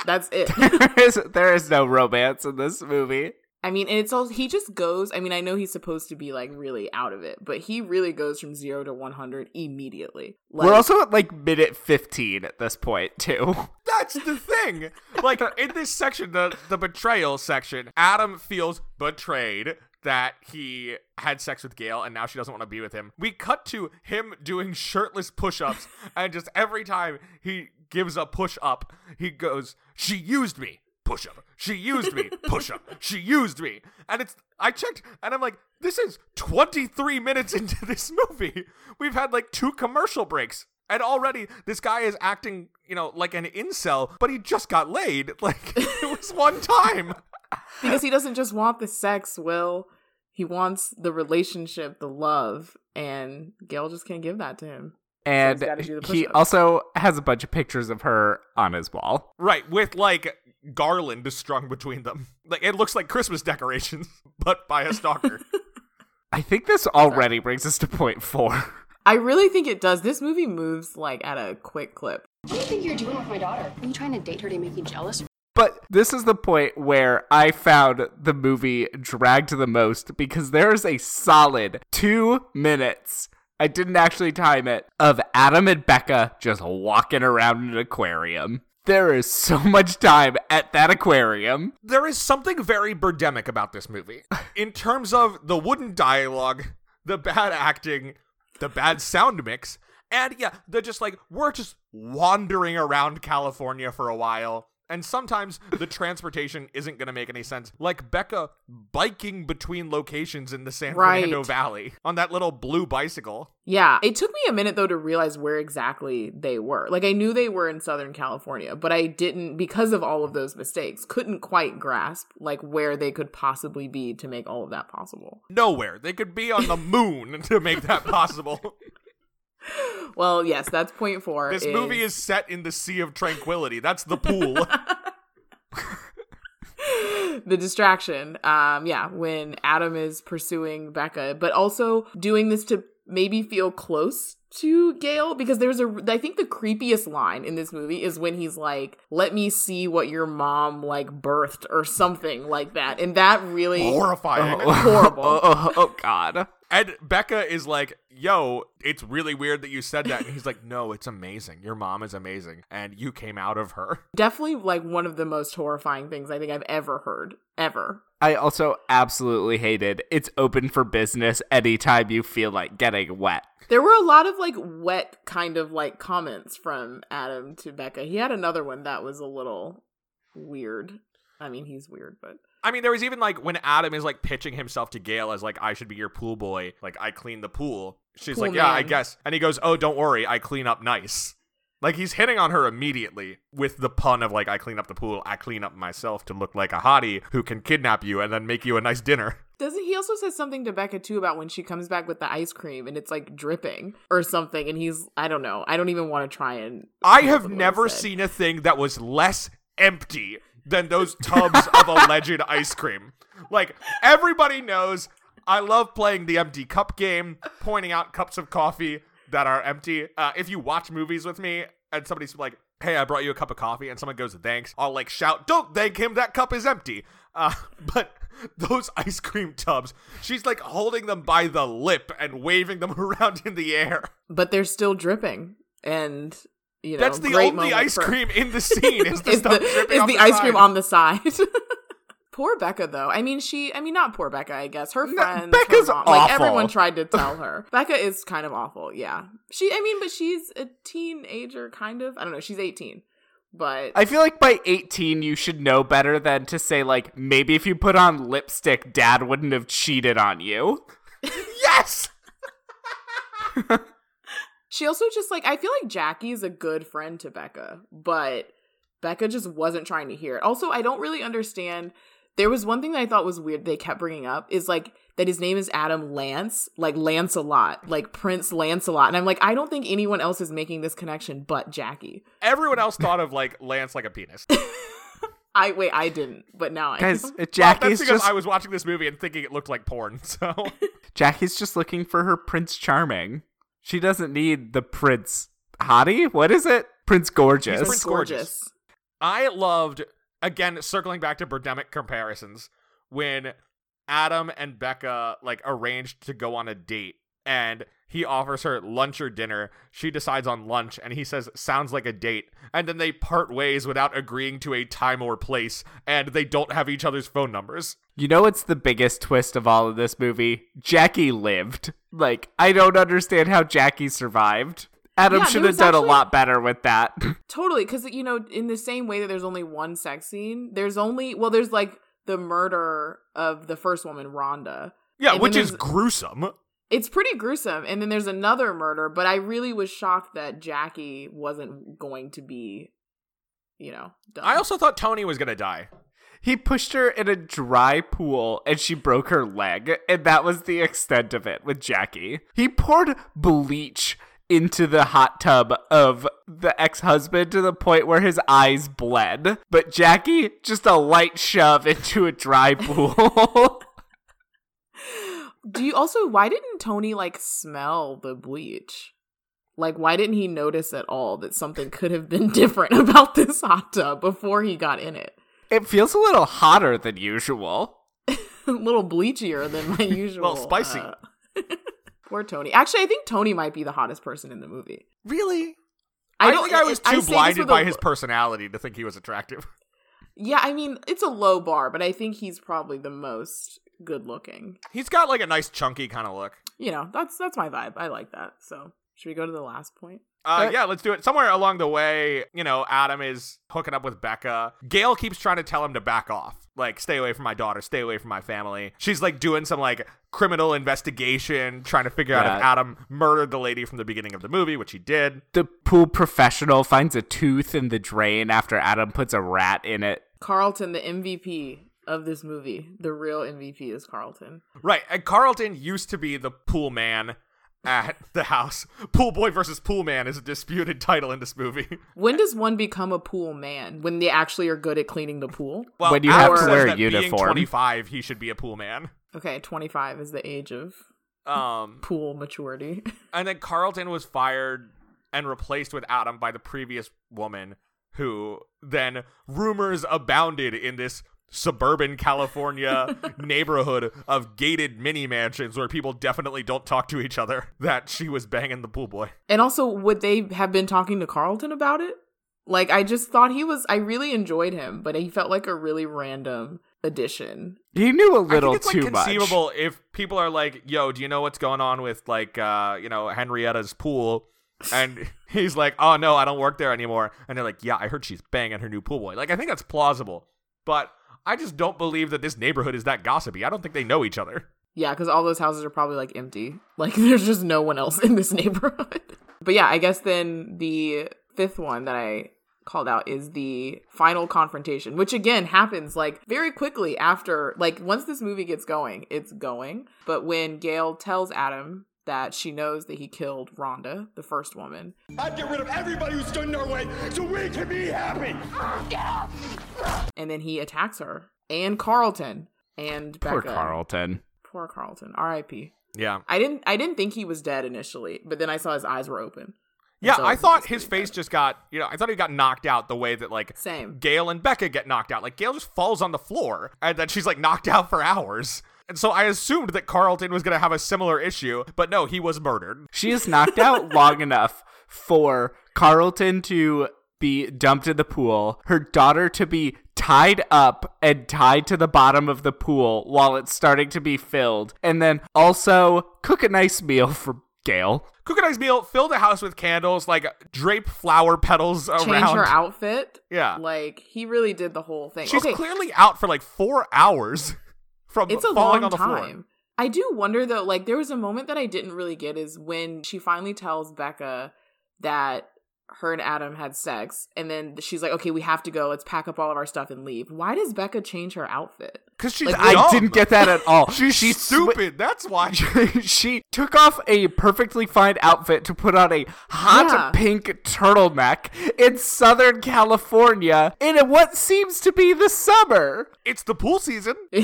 That's it. there is there is no romance in this movie. I mean, and it's all he just goes. I mean, I know he's supposed to be like really out of it, but he really goes from zero to one hundred immediately. Like, We're also at like minute fifteen at this point too. That's the thing. Like in this section, the the betrayal section, Adam feels betrayed that he had sex with Gale and now she doesn't want to be with him. We cut to him doing shirtless push-ups and just every time he gives a push up, he goes, "She used me." Push up. She used me. Push up. She used me. And it's I checked and I'm like, this is 23 minutes into this movie. We've had like two commercial breaks. And already this guy is acting, you know, like an incel, but he just got laid. Like it was one time. because he doesn't just want the sex, Will. He wants the relationship, the love, and Gale just can't give that to him. And gotta do the he also has a bunch of pictures of her on his wall. Right, with like garland strung between them. Like it looks like Christmas decorations, but by a stalker. I think this already brings us to point four. I really think it does. This movie moves like at a quick clip. What do you think you're doing with my daughter? Are you trying to date her to make me jealous? But this is the point where I found the movie dragged the most because there's a solid two minutes. I didn't actually time it of Adam and Becca just walking around an aquarium. There is so much time at that aquarium. there is something very Birdemic about this movie. In terms of the wooden dialogue, the bad acting, the bad sound mix, and yeah, they're just like, we're just wandering around California for a while. And sometimes the transportation isn't going to make any sense. Like Becca biking between locations in the San Right. Fernando Valley on that little blue bicycle. Yeah, it took me a minute though to realize where exactly they were. Like I knew they were in Southern California, but I didn't because of all of those mistakes, couldn't quite grasp like where they could possibly be to make all of that possible. Nowhere. They could be on the moon to make that possible. Well, yes, that's point 4. This movie is set in the Sea of Tranquility. That's the pool. the distraction. Um, yeah, when Adam is pursuing Becca, but also doing this to maybe feel close to Gale because there's a I think the creepiest line in this movie is when he's like, "Let me see what your mom like birthed" or something like that, and that really Horrifying. horrible. Oh, oh, oh, God. And Becca is like, yo, it's really weird that you said that. And he's like, no, it's amazing. Your mom is amazing. And you came out of her. Definitely like one of the most horrifying things I think I've ever heard ever. I also absolutely hated it's open for business anytime you feel like getting wet. There were a lot of like wet kind of like comments from Adam to Becca. He had another one that was a little weird. I mean, he's weird, but I mean, there was even like when Adam is like pitching himself to Gale as like, I should be your pool boy. Like, I clean the pool. She's Pool like, yeah, I guess. And he goes, oh, don't worry. I clean up nice. Like, he's hitting on her immediately with the pun of like, I clean up the pool. I clean up myself to look like a hottie who can kidnap you and then make you a nice dinner. doesn't he also says something to Becca too about when she comes back with the ice cream and it's like dripping or something and he's I don't know. I don't even want to try and I have with what he never seen a thing that was less empty than those tubs of alleged ice cream. Like, everybody knows I love playing the empty cup game, pointing out cups of coffee that are empty. Uh, if you watch movies with me and somebody's like, hey, I brought you a cup of coffee, and someone goes, thanks, I'll like shout, don't thank him, that cup is empty. Uh, but those ice cream tubs, she's like holding them by the lip and waving them around in the air. but they're still dripping and you know That's the only ice for- cream in the scene is the is stuff the, is the, the ice cream on the side. Poor Becca, though. I mean, she. I mean, not poor Becca. I guess her friends, Becca's her mom, like everyone tried to tell her. Becca is kind of awful. Yeah, she. I mean, but she's a teenager, kind of. I don't know. She's eighteen, but I feel like by 18, you should know better than to say, like, maybe if you put on lipstick, dad wouldn't have cheated on you. Yes! She also just like. I feel like Jackie's a good friend to Becca, but Becca just wasn't trying to hear it. Also, I don't really understand. There was one thing that I thought was weird. They kept bringing up is like that his name is Adam Lance, like Lancelot, like Prince Lancelot, and I'm like, I don't think anyone else is making this connection but Jackie. Everyone else thought of like Lance like a penis. I wait, I didn't, but now I Guys, am. Well, Jackie's that's because just I was watching this movie and thinking it looked like porn. So Jackie's just looking for her Prince Charming. She doesn't need the Prince Hottie. What is it? Prince Gorgeous. Prince Prince Gorgeous. gorgeous. I loved again circling back to Birdemic comparisons when Adam and Becca like arranged to go on a date and he offers her lunch or dinner. She decides on lunch and he says sounds like a date and then they part ways without agreeing to a time or place and they don't have each other's phone numbers. You know what's the biggest twist of all of this movie? Jackie lived. Like, I don't understand how Jackie survived. Adam Yeah, should have was done a lot better with that. Totally, because you know, in the same way that there's only one sex scene, there's only well, there's like the murder of the first woman, Rhonda. Yeah, And which is gruesome. It's pretty gruesome. And then there's another murder, but I really was shocked that Jackie wasn't going to be, you know, done. I also thought Tony was gonna die. He pushed her in a dry pool and she broke her leg, and that was the extent of it with Jackie. He poured bleach into the hot tub of the ex husband to the point where his eyes bled. But Jackie, just a light shove into a dry pool. Do you also why didn't Tony like smell the bleach? Like why didn't he notice at all that something could have been different about this hot tub before he got in it? It feels a little hotter than usual. a little bleachier than my usual. Well, spicy. uh, poor Tony. Actually, I think Tony might be the hottest person in the movie. Really? I, don't- think I was I too this blinded by a- his personality to think he was attractive. Yeah, I mean, it's a low bar, but I think he's probably the most good looking. He's got like a nice chunky kind of look. You know, that's that's my vibe. I like that. So, should we go to the last point? Uh, Uh, yeah, let's do it. Somewhere along the way, you know, Adam is hooking up with Becca. Gale keeps trying to tell him to back off. Like, stay away from my daughter, stay away from my family. She's like doing some like criminal investigation, trying to figure out if Adam murdered the lady from the beginning of the movie, which he did. The pool professional finds a tooth in the drain after Adam puts a rat in it. Carlton, the MVP of this movie, the real MVP is Carlton. Right. And Carlton used to be the pool man at the house. Pool boy versus pool man is a disputed title in this movie. When does one become a pool man? When they actually are good at cleaning the pool? Well, When you Adam have to wear a Being uniform. 25, he should be a pool man. Okay, 25 is the age of Um, pool maturity. and then Carlton was fired and replaced with Adam by the previous woman, who then rumors abounded in this suburban California neighborhood of gated mini mansions where people definitely don't talk to each other. That she was banging the pool boy. and also, would they have been talking to Carlton about it? Like, I just thought he was, I really enjoyed him, but he felt like a really random addition. He knew a little think it's too like much. conceivable if people are like, "Yo, do you know what's going on with like, uh, you know, Henrietta's pool?" And he's like, "Oh no, I don't work there anymore." And they're like, "Yeah, I heard she's banging her new pool boy." Like, I think that's plausible, but I just don't believe that this neighborhood is that gossipy. I don't think they know each other. Yeah, because all those houses are probably like empty. Like, there's just no one else in this neighborhood. but yeah, I guess then the fifth one that I called out is the final confrontation, which again happens like very quickly after, like, once this movie gets going, it's going. But when Gale tells Adam that she knows that he killed Rhonda, the first woman, I'd get rid of everybody who stood in our way so we can be happy. and then he attacks her and Carlton and Poor Carlton. Poor Carlton. R.I.P. Yeah, I didn't. I didn't think he was dead initially, but then I saw his eyes were open. yeah. So I thought his bad. face just got, you know, I thought he got knocked out the way that like Same. Gale and Becca get knocked out. Like Gale just falls on the floor and then she's like knocked out for hours. And so I assumed that Carlton was going to have a similar issue, but no, he was murdered. She is knocked out long enough for Carlton to be dumped in the pool, her daughter to be tied up and tied to the bottom of the pool while it's starting to be filled, and then also cook a nice meal for Gale. Cook a nice meal, fill the house with candles, like drape flower petals around. Change around. her outfit. Yeah. Like he really did the whole thing. She's okay, clearly out for like four hours from it's a falling long on the floor. time. I do wonder though. Like there was a moment that I didn't really get is when she finally tells Becca that her and Adam had sex, and then she's like, "Okay, we have to go. Let's pack up all of our stuff and leave." Why does Becca change her outfit? Because she's Like, I dumb. didn't get that at all. She's She swi- stupid. That's why. she took off a perfectly fine outfit to put on a hot Yeah. pink turtleneck in Southern California in what seems to be the summer. it's the pool season.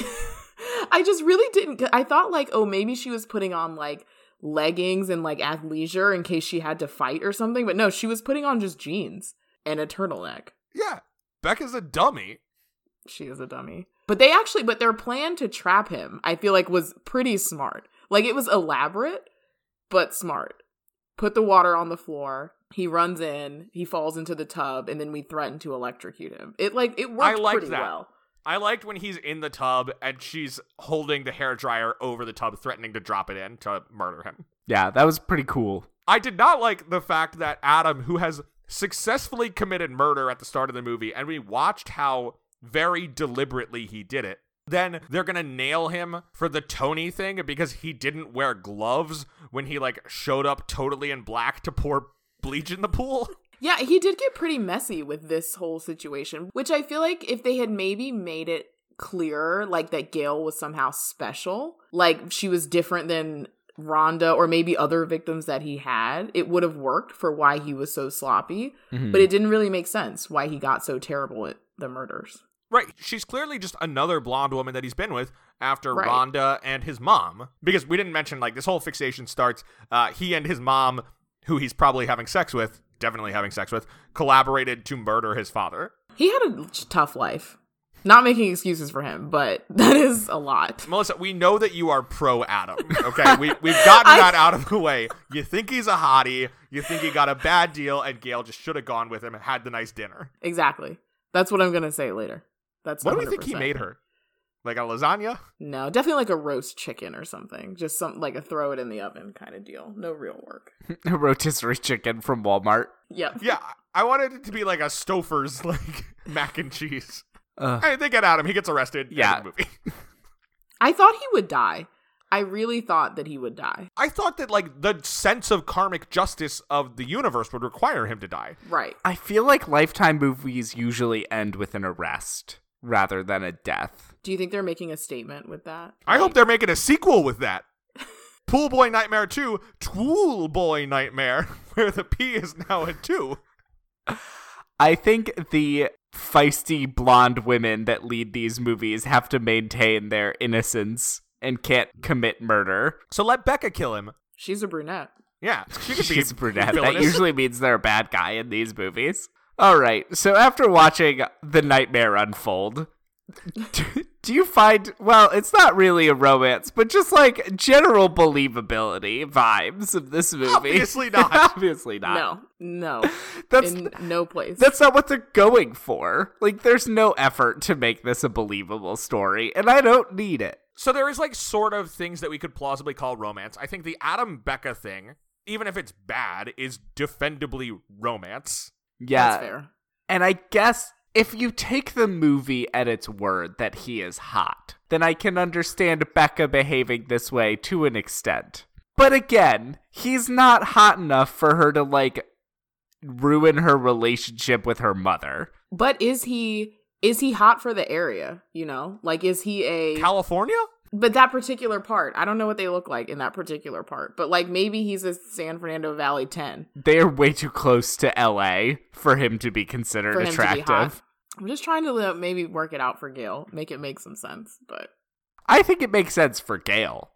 I just really didn't. I thought like, oh, maybe she was putting on like leggings and like athleisure in case she had to fight or something. But no, she was putting on just jeans and a turtleneck. Yeah. Becca's a dummy. She is a dummy. But they actually, but their plan to trap him, I feel like was pretty smart. Like it was elaborate, but smart. Put the water on the floor. He runs in. He falls into the tub, and then we threaten to electrocute him. It like it worked I liked pretty that. well. I liked when he's in the tub and she's holding the hair dryer over the tub, threatening to drop it in to murder him. Yeah, that was pretty cool. I did not like the fact that Adam, who has successfully committed murder at the start of the movie, and we watched how very deliberately he did it, then they're gonna nail him for the Tony thing because he didn't wear gloves when he like showed up totally in black to pour bleach in the pool. Yeah, he did get pretty messy with this whole situation, which I feel like if they had maybe made it clearer, like that Gale was somehow special, like she was different than Rhonda or maybe other victims that he had, it would have worked for why he was so sloppy. Mhm. But it didn't really make sense why he got so terrible at the murders. Right. She's clearly just another blonde woman that he's been with after Right. Rhonda and his mom. Because we didn't mention, like, this whole fixation starts, uh, he and his mom, who he's probably having sex with, definitely having sex with, collaborated to murder his father. He had a tough life. Not making excuses for him, but that is a lot. Melissa, we know that you are pro Adam. Okay, we we've gotten I- that out of the way. You think he's a hottie. You think he got a bad deal, and Gale just should have gone with him and had the nice dinner. Exactly. That's what I'm going to say later. That's What do you think he made her? Like a lasagna? No, definitely like a roast chicken or something. Just some like a throw it in the oven kind of deal. No real work. A rotisserie chicken from Walmart. Yep. Yeah, I wanted it to be like a Stouffer's like mac and cheese. Ugh. Hey, they get at him. He gets arrested. End of Yeah. the movie. I thought he would die. I really thought that he would die. I thought that like the sense of karmic justice of the universe would require him to die. Right. I feel like Lifetime movies usually end with an arrest rather than a death. Do you think they're making a statement with that? I hope they're making a sequel with that. Pool Boy Nightmare 2, Tool Boy Nightmare, where the P is now a 2. I think the feisty blonde women that lead these movies have to maintain their innocence and can't commit murder. So let Becca kill him. She's a brunette. Yeah, she could be She's a brunette. That usually means they're a bad guy in these movies. All right. So after watching the nightmare unfold, do, do you find well, it's not really a romance, but just like general believability vibes of this movie? Obviously not. Obviously not. No. No. That's in no place. that's not what they're going for. Like there's no effort to make this a believable story, and I don't need it. So there is like sort of things that we could plausibly call romance. I think the Adam Becca thing, even if it's bad, is defendably romance. Yeah. That's fair. And I guess if you take the movie at its word that he is hot, then I can understand Becca behaving this way to an extent. But again, he's not hot enough for her to, like, ruin her relationship with her mother. But is he is he hot for the area, you know? Like is he a California? But that particular part, I don't know what they look like in that particular part. But like maybe he's a San Fernando Valley 10 They are way too close to LA for him to be considered for him attractive. To be hot. I'm just trying to uh, maybe work it out for Gale, make it make some sense. But I think it makes sense for Gale.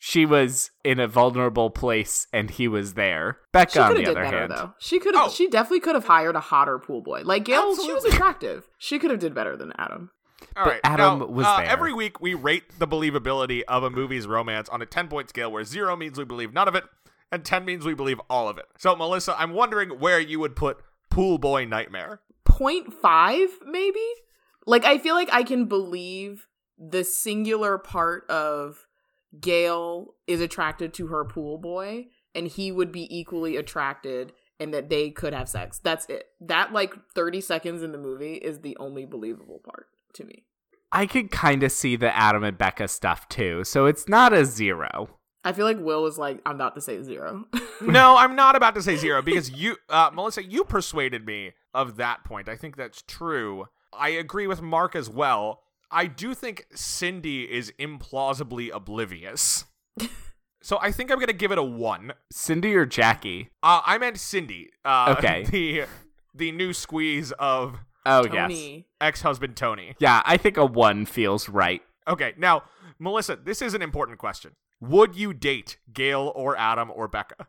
She was in a vulnerable place and he was there. Becca, on the did other better hand, though. She could have. Oh. She definitely could have hired a hotter pool boy. Like Gale, she was attractive. She could have did better than Adam. All But right. Adam now, was uh, there. Every week we rate the believability of a movie's romance on a 10 point scale where zero means we believe none of it and 10 means we believe all of it. So, Melissa, I'm wondering where you would put Pool Boy Nightmare. 0.5 maybe? Like i feel like i can believe the singular part of gale is attracted to her pool boy and he would be equally attracted and that they could have sex. That's it. That like 30 seconds in the movie is the only believable part to me. I could kind of see the Adam and Becca stuff too, so it's not a zero. I feel like will is like i'm about to say zero no, I'm not about to say zero because you, uh, Melissa, you persuaded me of that point. I think that's true. I agree with Mark as well. I do think Cindy is implausibly oblivious. so I think I'm going to give it a one. Cindy or Jackie? Uh, I meant Cindy. Uh, Okay. The the new squeeze of Oh yes, ex-husband Tony. yeah. I think a one feels right. Okay, now Melissa, this is an important question. Would you date Gale or Adam or Becca?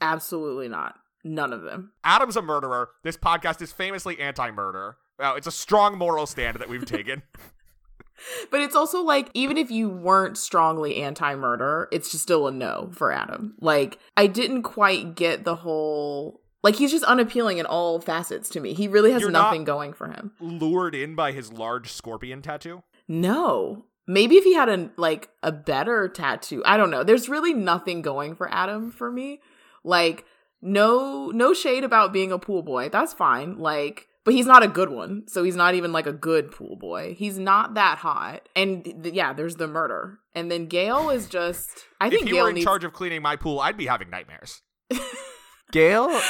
absolutely not none of them Adam's a murderer. This podcast is famously anti-murder. Well, it's a strong moral stand that we've taken. But it's also like, even if you weren't strongly anti murder, it's just still a no for Adam. Like, I didn't quite get the whole. Like, he's just unappealing in all facets to me. He really has You're not- nothing going for him. Lured in by his large scorpion tattoo. No. Maybe if he had a like a better tattoo. I don't know. There's really nothing going for Adam for me. Like no no shade about being a pool boy. That's fine. Like but he's not a good one. So he's not even like a good pool boy. He's not that hot. And th- yeah, there's the murder. And then Gale is just I if think he Gale were in needs charge of cleaning my pool, I'd be having nightmares. Gale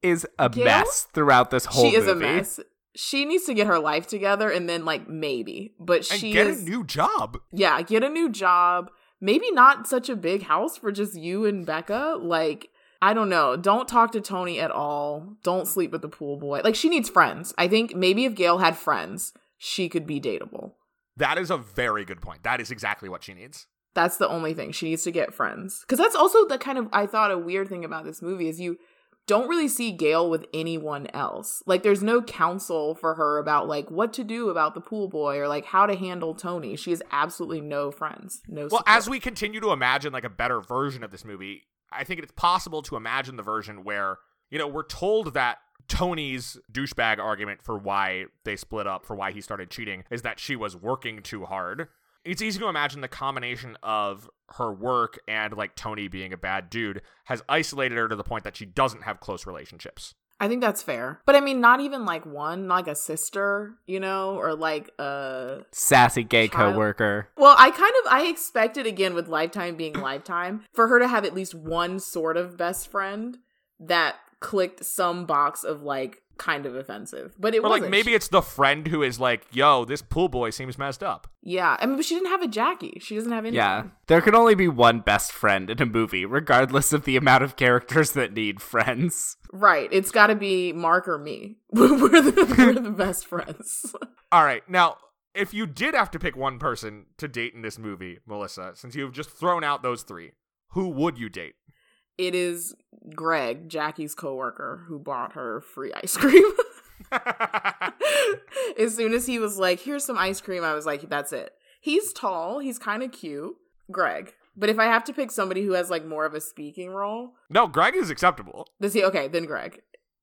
is a Gale? mess throughout this whole she is a mess. She needs to get her life together and then like maybe. But And she get is a new job. yeah, get a new job. Maybe not such a big house for just you and Becca. Like, I don't know. Don't talk to Tony at all. Don't sleep with the pool boy. Like, she needs friends. I think maybe if Gale had friends, she could be dateable. That is a very good point. That is exactly what she needs. That's the only thing. She needs to get friends. Because that's also the kind of, I thought, a weird thing about this movie is you don't really see Gale with anyone else. Like, there's no counsel for her about, like, what to do about the pool boy or, like, how to handle Tony. She has absolutely no friends. No Well, support. as we continue to imagine like a better version of this movie, I think it's possible to imagine the version where, you know, we're told that Tony's douchebag argument for why they split up, for why he started cheating, is that she was working too hard. It's easy to imagine the combination of her work and like Tony being a bad dude has isolated her to the point that she doesn't have close relationships. I think that's fair. But I mean, not even like one, like a sister, you know, or like a. Sassy gay Child- coworker. Well, I kind of I expected again with Lifetime being Lifetime for her to have at least one sort of best friend that clicked some box of like kind of offensive, but it wasn't. like maybe it's the friend who is like, yo, this pool boy seems messed up. yeah. I mean, but she didn't have a Jackie. She doesn't have anything. Yeah. There can only be one best friend in a movie, regardless of the amount of characters that need friends. Right. It's got to be Mark or me. we're the we're the best friends. All right. Now, if you did have to pick one person to date in this movie, Melissa, since you've just thrown out those three, who would you date? It is Greg, Jackie's coworker, who bought her free ice cream. as soon as he was like, "Here's some ice cream," I was like, "That's it." He's tall. He's kind of cute, Greg. But if I have to pick somebody who has like more of a speaking role, no, Greg is acceptable. does he? Okay, then Greg.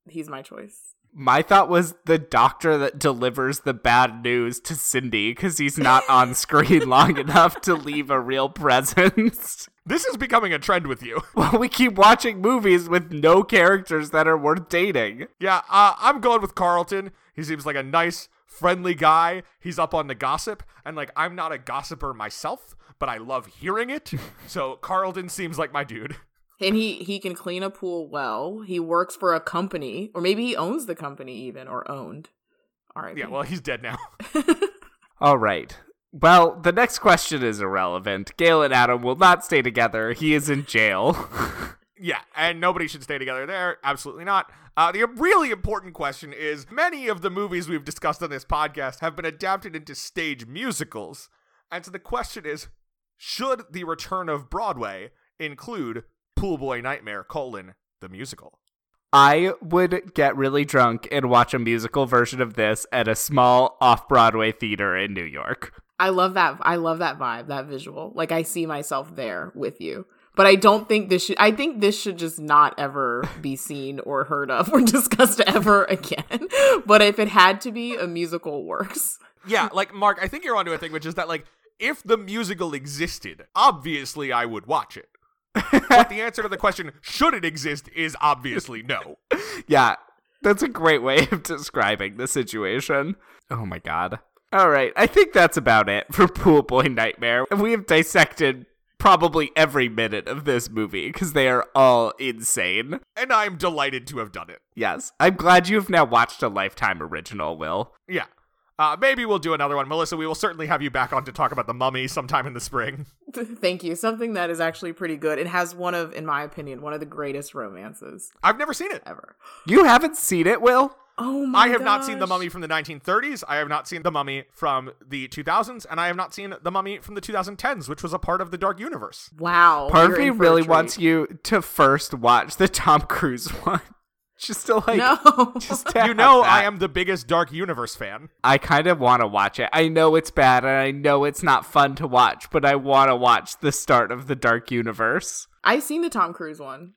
He's my choice. My thought was the doctor that delivers the bad news to Cindy because he's not on screen long enough to leave a real presence. This is becoming a trend with you. Well, we keep watching movies with no characters that are worth dating. Yeah, uh, I'm going with Carlton. He seems like a nice, friendly guy. He's up on the gossip, and like I'm not a gossiper myself, but I love hearing it. so Carlton seems like my dude. And he he can clean a pool well. He works for a company, or maybe he owns the company even, or owned. All right. Yeah, well, he's dead now. All right. Well, the next question is irrelevant. Gale and Adam will not stay together. He is in jail. Yeah, and nobody should stay together there. Absolutely not. Uh, the really important question is many of the movies we've discussed on this podcast have been adapted into stage musicals. And so the question is should the return of Broadway include Pool Boy Nightmare, colon, the musical? I would get really drunk and watch a musical version of this at a small off Broadway theater in New York. I love that. I love that vibe, that visual. Like I see myself there with you. But I don't think this should. I think this should just not ever be seen or heard of or discussed ever again. But if it had to be, a musical works. Yeah, like, Mark, I think you're onto a thing, which is that, like, if the musical existed, obviously I would watch it. but the answer to the question, should it exist, is obviously no. Yeah, that's a great way of describing the situation. Oh my god. All right, I think that's about it for Pool Boy Nightmare. We have dissected probably every minute of this movie because they are all insane. And I'm delighted to have done it. Yes, I'm glad you've now watched a Lifetime original, Will. Yeah. Uh, maybe we'll do another one. Melissa, we will certainly have you back on to talk about The Mummy sometime in the spring. Thank you. Something that is actually pretty good. It has one of, in my opinion, one of the greatest romances I've never seen it. ever. You haven't seen it, Will? Oh my I have not seen The. Mummy from the 1930s. I have not seen The Mummy from the 2000s. And I have not seen The Mummy from the 2010s, which was a part of the Dark Universe. Wow. Part of me in for a really wants you to first watch the Tom Cruise one. Just to like, No. just to You know, that. I am the biggest Dark Universe fan. I kind of want to watch it. I know it's bad and I know it's not fun to watch, but I want to watch the start of the Dark Universe. I've seen the Tom Cruise one.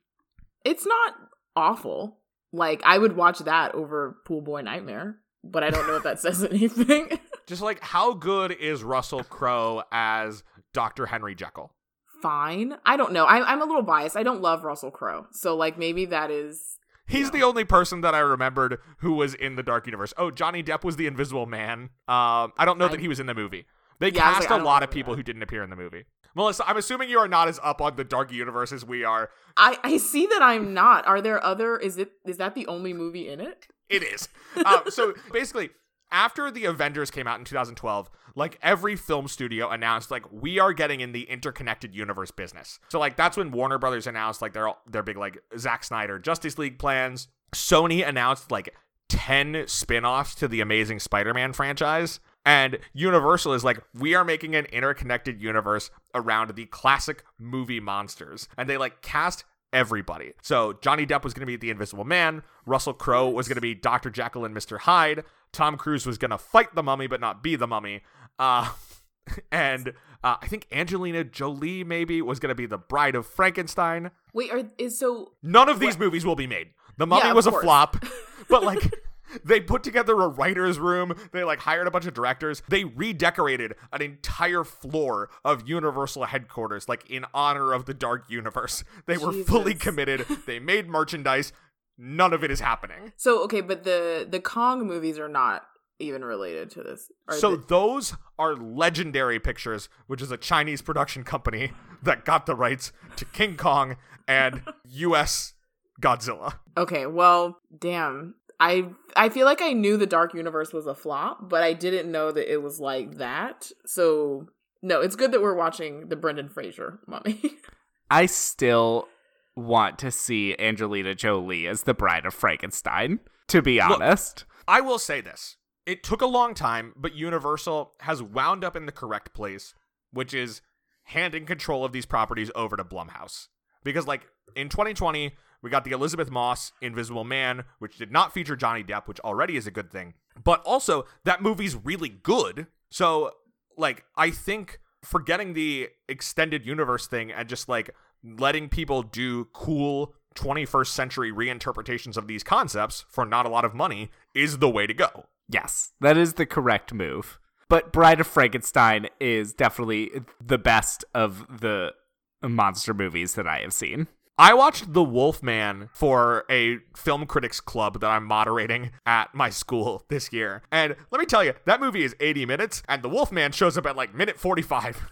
It's not awful. Like I would watch that over Pool Boy Nightmare, but I don't know if that says anything. Just like, how good is Russell Crowe as Dr. Henry Jekyll? Fine. I don't know. I, I'm a little biased. I don't love Russell Crowe, so like maybe that is He's the only person that I remembered who was in the Dark Universe. Oh, Johnny Depp was the Invisible Man. Um, I don't know that he was in the movie. They Yeah, cast like, I a lot of people that. who didn't appear in the movie. Melissa, I'm assuming you are not as up on the Dark Universe as we are. I I see that I'm not. Are there other? Is it is that the only movie in it? It is. um, so basically, after the Avengers came out in 2012, like every film studio announced, like we are getting in the interconnected universe business. So like that's when Warner Brothers announced like their their big like Zack Snyder Justice League plans. Sony announced like 10 spin-offs to the Amazing Spider-Man franchise. And Universal is like, we are making an interconnected universe around the classic movie monsters. And they like cast everybody. So Johnny Depp was going to be the Invisible Man. Russell Crowe was going to be Dr. Jekyll and Mr. Hyde. Tom Cruise was going to fight the mummy, but not be the mummy. Uh, and uh, I think Angelina Jolie maybe was going to be the Bride of Frankenstein. Wait, are is so None of these movies will be made. The Mummy Yeah, was a flop, but like they put together a writer's room. They like hired a bunch of directors. They redecorated an entire floor of Universal headquarters, like in honor of the Dark Universe. They were fully committed. They made merchandise. None of it is happening. so okay, but the the Kong movies are not even related to this. Are So the- those are Legendary Pictures, which is a Chinese production company that got the rights to King Kong and U.S. Godzilla. okay, well, damn. I I feel like I knew the Dark Universe was a flop, but I didn't know that it was like that. So no, it's good that we're watching the Brendan Fraser Mummy. I still want to see Angelina Jolie as the Bride of Frankenstein. To be Look, honest, I will say this. It took a long time, but Universal has wound up in the correct place, which is handing control of these properties over to Blumhouse. Because, like, in 2020, we got the Elisabeth Moss Invisible Man, which did not feature Johnny Depp, which already is a good thing. But also, that movie's really good. So, like, I think forgetting the extended universe thing and just, like, letting people do cool 21st century reinterpretations of these concepts for not a lot of money is the way to go. yes, that is the correct move. But Bride of Frankenstein is definitely the best of the monster movies that I have seen. I watched The Wolfman for a film critics club that I'm moderating at my school this year. And let me tell you, that movie is 80 minutes, and The Wolfman shows up at like minute 45.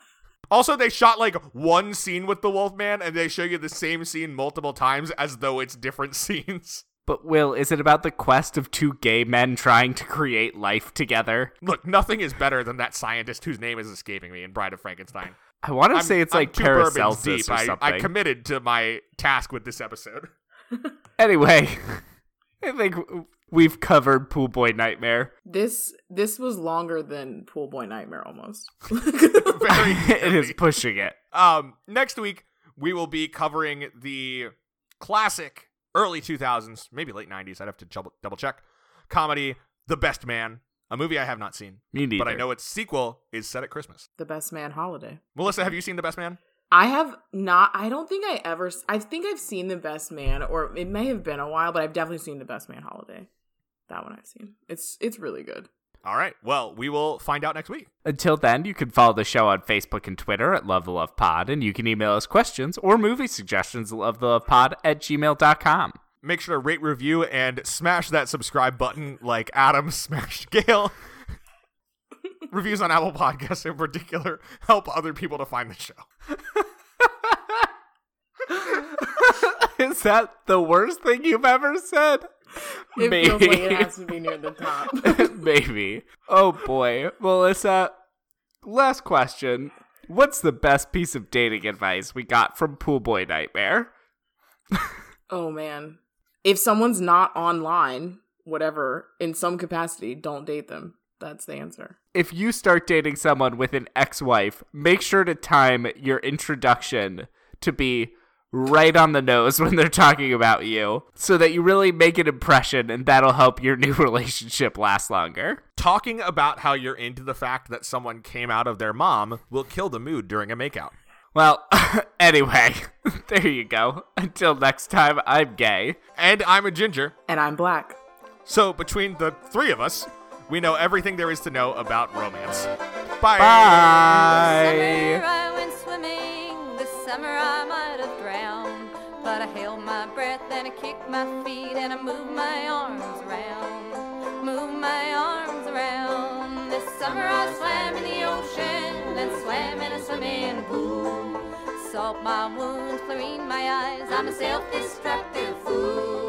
also, they shot like one scene with The Wolfman, and they show you the same scene multiple times as though it's different scenes. But Will, is it about the quest of two gay men trying to create life together? Look, nothing is better than that scientist whose name is escaping me in Bride of Frankenstein. I want to I'm- say it's I'm like two bourbons Paracelsus deep. or I, something. I committed to my task with this episode. Anyway, I think we've covered Pool Boy Nightmare. this this was longer than Pool Boy Nightmare almost. Very it is pushing it. Um, next week we will be covering the classic early 2000s, maybe late 90s. I'd have to double, double check. Comedy, The Best Man, a movie I have not seen, Me neither. but I know its sequel is set at Christmas. the Best Man Holiday. Melissa, have you seen The Best Man? I have not. I don't think I ever. I think I've seen The Best Man, or it may have been a while, but I've definitely seen The Best Man Holiday. That one I've seen. It's it's really good. All right. Well, we will find out next week. Until then, you can follow the show on Facebook and Twitter at Love the Love Pod, and you can email us questions or movie suggestions at lovethelove.pod at gmail.com. Make sure to rate, review, and smash that subscribe button like Adam smashed Gale. Reviews on Apple Podcasts in particular help other people to find the show. Is that the worst thing you've ever said? It feels like it has to be near the top. Maybe. Oh boy. Melissa, last question. What's the best piece of dating advice we got from Pool Boy Nightmare? oh man, if someone's not online, whatever, in some capacity, don't date them. That's the answer. If you start dating someone with an ex wife, make sure to time your introduction to be right on the nose when they're talking about you so that you really make an impression and that'll help your new relationship last longer. Talking about how you're into the fact that someone came out of their mom will kill the mood during a makeout. Well, anyway, there you go. Until next time, I'm gay. And I'm a ginger. And I'm black. So, between the three of us, we know everything there is to know about romance. Bye. Bye. I held my breath and I kicked my feet and I moved my arms around, moved my arms around. This summer I swam in the ocean and swam in a swimming pool salt my wounds, clean my eyes. I'm a self-destructive fool.